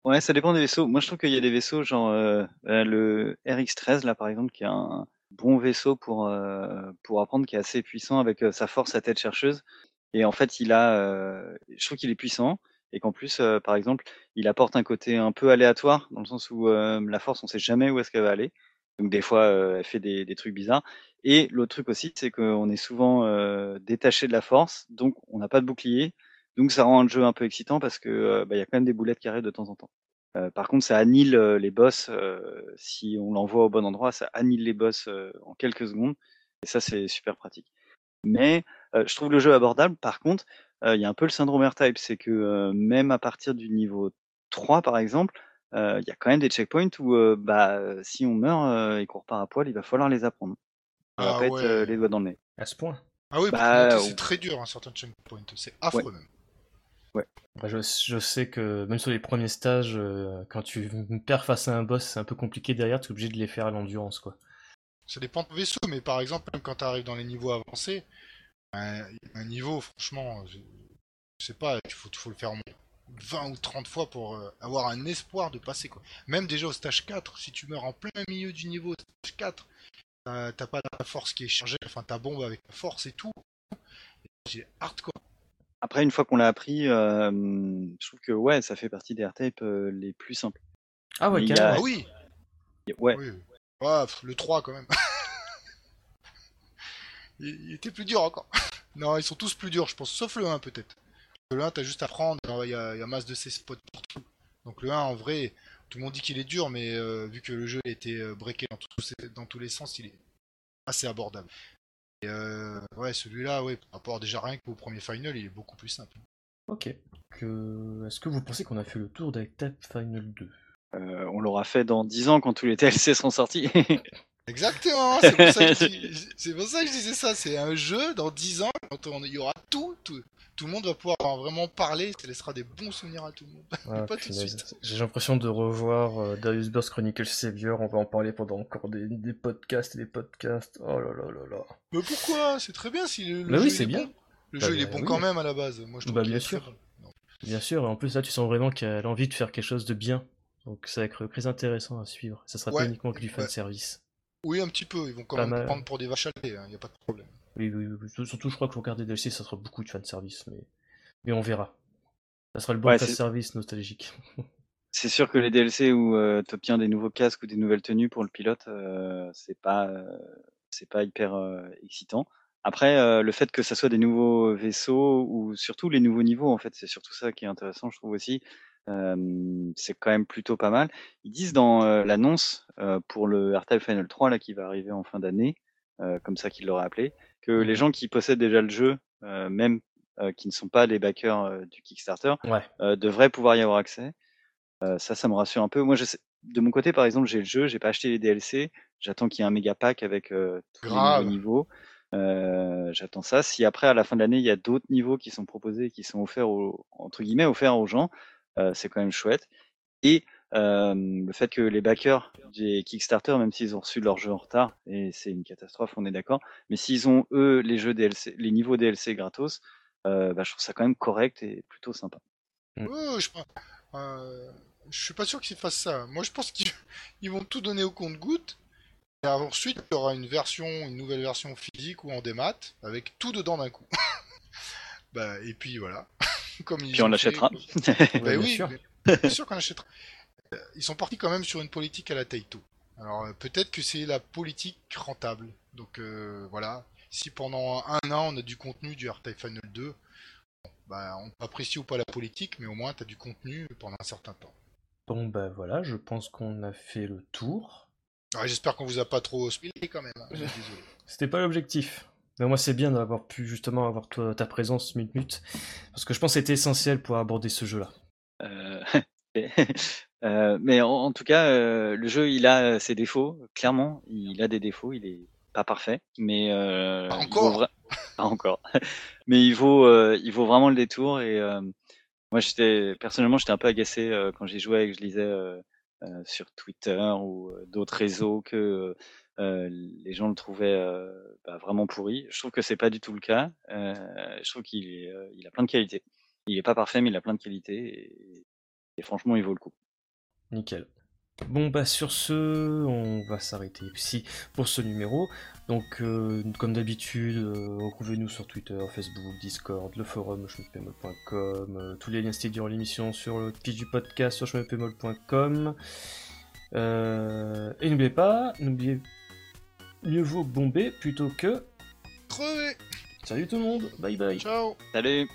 Ouais, ça dépend des vaisseaux. Moi, je trouve qu'il y a des vaisseaux genre euh, le RX-13 là par exemple, qui a un, bon vaisseau pour, euh, pour apprendre, qui est assez puissant avec euh, sa force, sa tête chercheuse. Et en fait, il a, euh, je trouve qu'il est puissant et qu'en plus, par exemple, il apporte un côté un peu aléatoire dans le sens où la force, on sait jamais où est-ce qu'elle va aller. Donc des fois, elle fait des, des, trucs bizarres. Et l'autre truc aussi, c'est qu'on est souvent détaché de la force, donc on n'a pas de bouclier. Donc ça rend le jeu un peu excitant parce que bah, il y a quand même des boulettes qui arrivent de temps en temps. Euh, par contre, ça annule euh, les boss. Euh, si on l'envoie au bon endroit, ça annule les boss en quelques secondes. Et ça, c'est super pratique. Mais je trouve le jeu abordable. Par contre, il y a un peu le syndrome R-Type. C'est que même à partir du niveau 3, par exemple, il y a quand même des checkpoints où bah, si on meurt et qu'on repart à poil, il va falloir les apprendre. On va ah pas être les doigts dans le nez. À ce point Ah oui, Bah, c'est très dur, un certain checkpoint. C'est affreux même. Bah, je, je sais que même sur les premiers stages, euh, quand tu perds face à un boss, c'est un peu compliqué derrière, tu es obligé de les faire à l'endurance, quoi. Ça dépend de ton vaisseau, mais par exemple, même quand tu arrives dans les niveaux avancés, un, un niveau, franchement, je, je sais pas, il faut, faut le faire au moins 20 ou 30 fois pour euh, avoir un espoir de passer. quoi. Même déjà au stage 4, si tu meurs en plein milieu du niveau, stage 4, t'as t'as pas la force qui est chargée, enfin ta bombe avec la force et tout. J'ai hardcore. Après, une fois qu'on l'a appris, euh, je trouve que ouais, ça fait partie des R-Type euh, les plus simples. Ah ouais, Il y a-. Ah oui, Ouais, oui. Ouais, pff, le 3 quand même. Il, il était plus dur encore. non, ils sont tous plus durs, je pense, sauf le 1 peut-être. Le 1, t'as juste à prendre, il y a, il y a masse de ces spots partout. Donc le 1, en vrai, tout le monde dit qu'il est dur, mais euh, vu que le jeu a été euh, breaké dans, tous ces- dans tous les sens, il est assez abordable. Et euh, ouais, celui-là, ouais, par rapport déjà rien qu'au premier final, il est beaucoup plus simple. Ok. Que... Est-ce que vous pensez qu'on a fait le tour d'Act Final 2 euh, on l'aura fait dans 10 ans quand tous les DLC seront sortis. Exactement, c'est pour, ça que je dis- c'est pour ça que je disais ça, c'est un jeu dans 10 ans, quand on- il y aura tout, tout, tout le monde va pouvoir vraiment parler, ça laissera des bons souvenirs à tout le monde. Ah, Pas tout de suite. J'ai l'impression de revoir euh, Darius Burst Chronicles Savior, on va en parler pendant encore des, des podcasts et des podcasts. Oh là là là là. Mais pourquoi? C'est très bien si le, le Bah jeu oui, il c'est est bien. bon. Le Bah, jeu il est bon oui. quand même à la base. Moi je trouve Bah, bien très sûr. Non. Bien sûr, et en plus là tu sens vraiment qu'elle a envie de faire quelque chose de bien. Donc ça va être très intéressant à suivre. Ça sera Ouais, pas uniquement que du ouais. fan service. Oui, un petit peu, ils vont quand Pas même mal. prendre pour des vaches à lait, il n'y a pas de problème. Oui, oui, oui. Surtout, je crois que le regard des DLC, ça sera beaucoup de fan service, mais... mais on verra. Ça sera le bon Ouais, service nostalgique. C'est sûr que les DLC où tu obtiens des nouveaux casques ou des nouvelles tenues pour le pilote, euh, c'est pas euh, c'est pas hyper euh, excitant. Après, euh, le fait que ça soit des nouveaux vaisseaux ou surtout les nouveaux niveaux, en fait, c'est surtout ça qui est intéressant, je trouve aussi. Euh, c'est quand même plutôt pas mal. Ils disent dans euh, l'annonce euh, pour le R-Type Final 3 là qui va arriver en fin d'année, euh, comme ça qu'ils l'auraient appelé, que les gens qui possèdent déjà le jeu, euh, même euh, qui ne sont pas les backers du Kickstarter, Ouais. euh, devraient pouvoir y avoir accès. Euh, ça, ça me rassure un peu. Moi, je sais- de mon côté, par exemple, j'ai le jeu, j'ai pas acheté les DLC. J'attends qu'il y ait un méga pack avec euh, tous Grave. les nouveaux niveaux. Euh, J'attends ça. Si après, à la fin de l'année, il y a d'autres niveaux qui sont proposés, qui sont offerts aux, entre guillemets, offerts aux gens, euh, c'est quand même chouette. Et euh, le fait que les backers des Kickstarter, même s'ils ont reçu leur jeu en retard, et c'est une catastrophe, on est d'accord, mais s'ils ont eux les jeux DLC, les niveaux DLC gratos, euh, bah, je trouve ça quand même correct et plutôt sympa. Mm. Je, euh, je suis pas sûr qu'ils fassent ça. Moi je pense qu'ils ils vont tout donner au compte-goutte. Et ensuite, il y aura une version, une nouvelle version physique ou en démat, avec tout dedans d'un coup. bah, et puis voilà. Comme ils Puis on fait- l'achètera. Bah Ouais, bien oui, sûr. mais- bien sûr qu'on achètera. Euh, Ils sont partis quand même sur une politique à la Taito. Alors euh, peut-être que c'est la politique rentable. Donc euh, voilà, si pendant un an on a du contenu du R-Type Final 2, bon, bah, on apprécie ou pas la politique, mais au moins tu as du contenu pendant un certain temps. Bon bah voilà, je pense qu'on a fait le tour. Ouais, J'espère qu'on vous a pas trop spoilé quand même. hein. Désolé. C'était pas l'objectif. Mais moi c'est bien d'avoir pu justement avoir toi, ta présence Mute Mute. Parce que je pense que c'était essentiel pour aborder ce jeu-là. Euh, euh, mais en, en tout cas, euh, le jeu, il a ses défauts. Clairement, il a des défauts. Il est pas parfait, mais euh, Pas il encore. vra- pas encore. mais il vaut, euh, il vaut vraiment le détour. Et euh, moi, j'étais personnellement, j'étais un peu agacé euh, quand j'y jouais et que je lisais sur Twitter ou euh, d'autres réseaux que euh, les gens le trouvaient euh, bah, vraiment pourri. Je trouve que c'est pas du tout le cas. Euh, je trouve qu'il euh, il a plein de qualités. Il est pas parfait, mais il a plein de qualités. Et franchement, il vaut le coup. Nickel. Bon bah sur ce, on va s'arrêter ici pour ce numéro. Donc euh, comme d'habitude, euh, retrouvez-nous sur Twitter, Facebook, Discord, le forum schmepemol.com, euh, tous les liens cités durant l'émission sur le pitch du podcast sur schmepemol.com. Euh, et n'oubliez pas, n'oubliez mieux vaut bomber plutôt que. Crevé Salut tout le monde, bye bye. Ciao Salut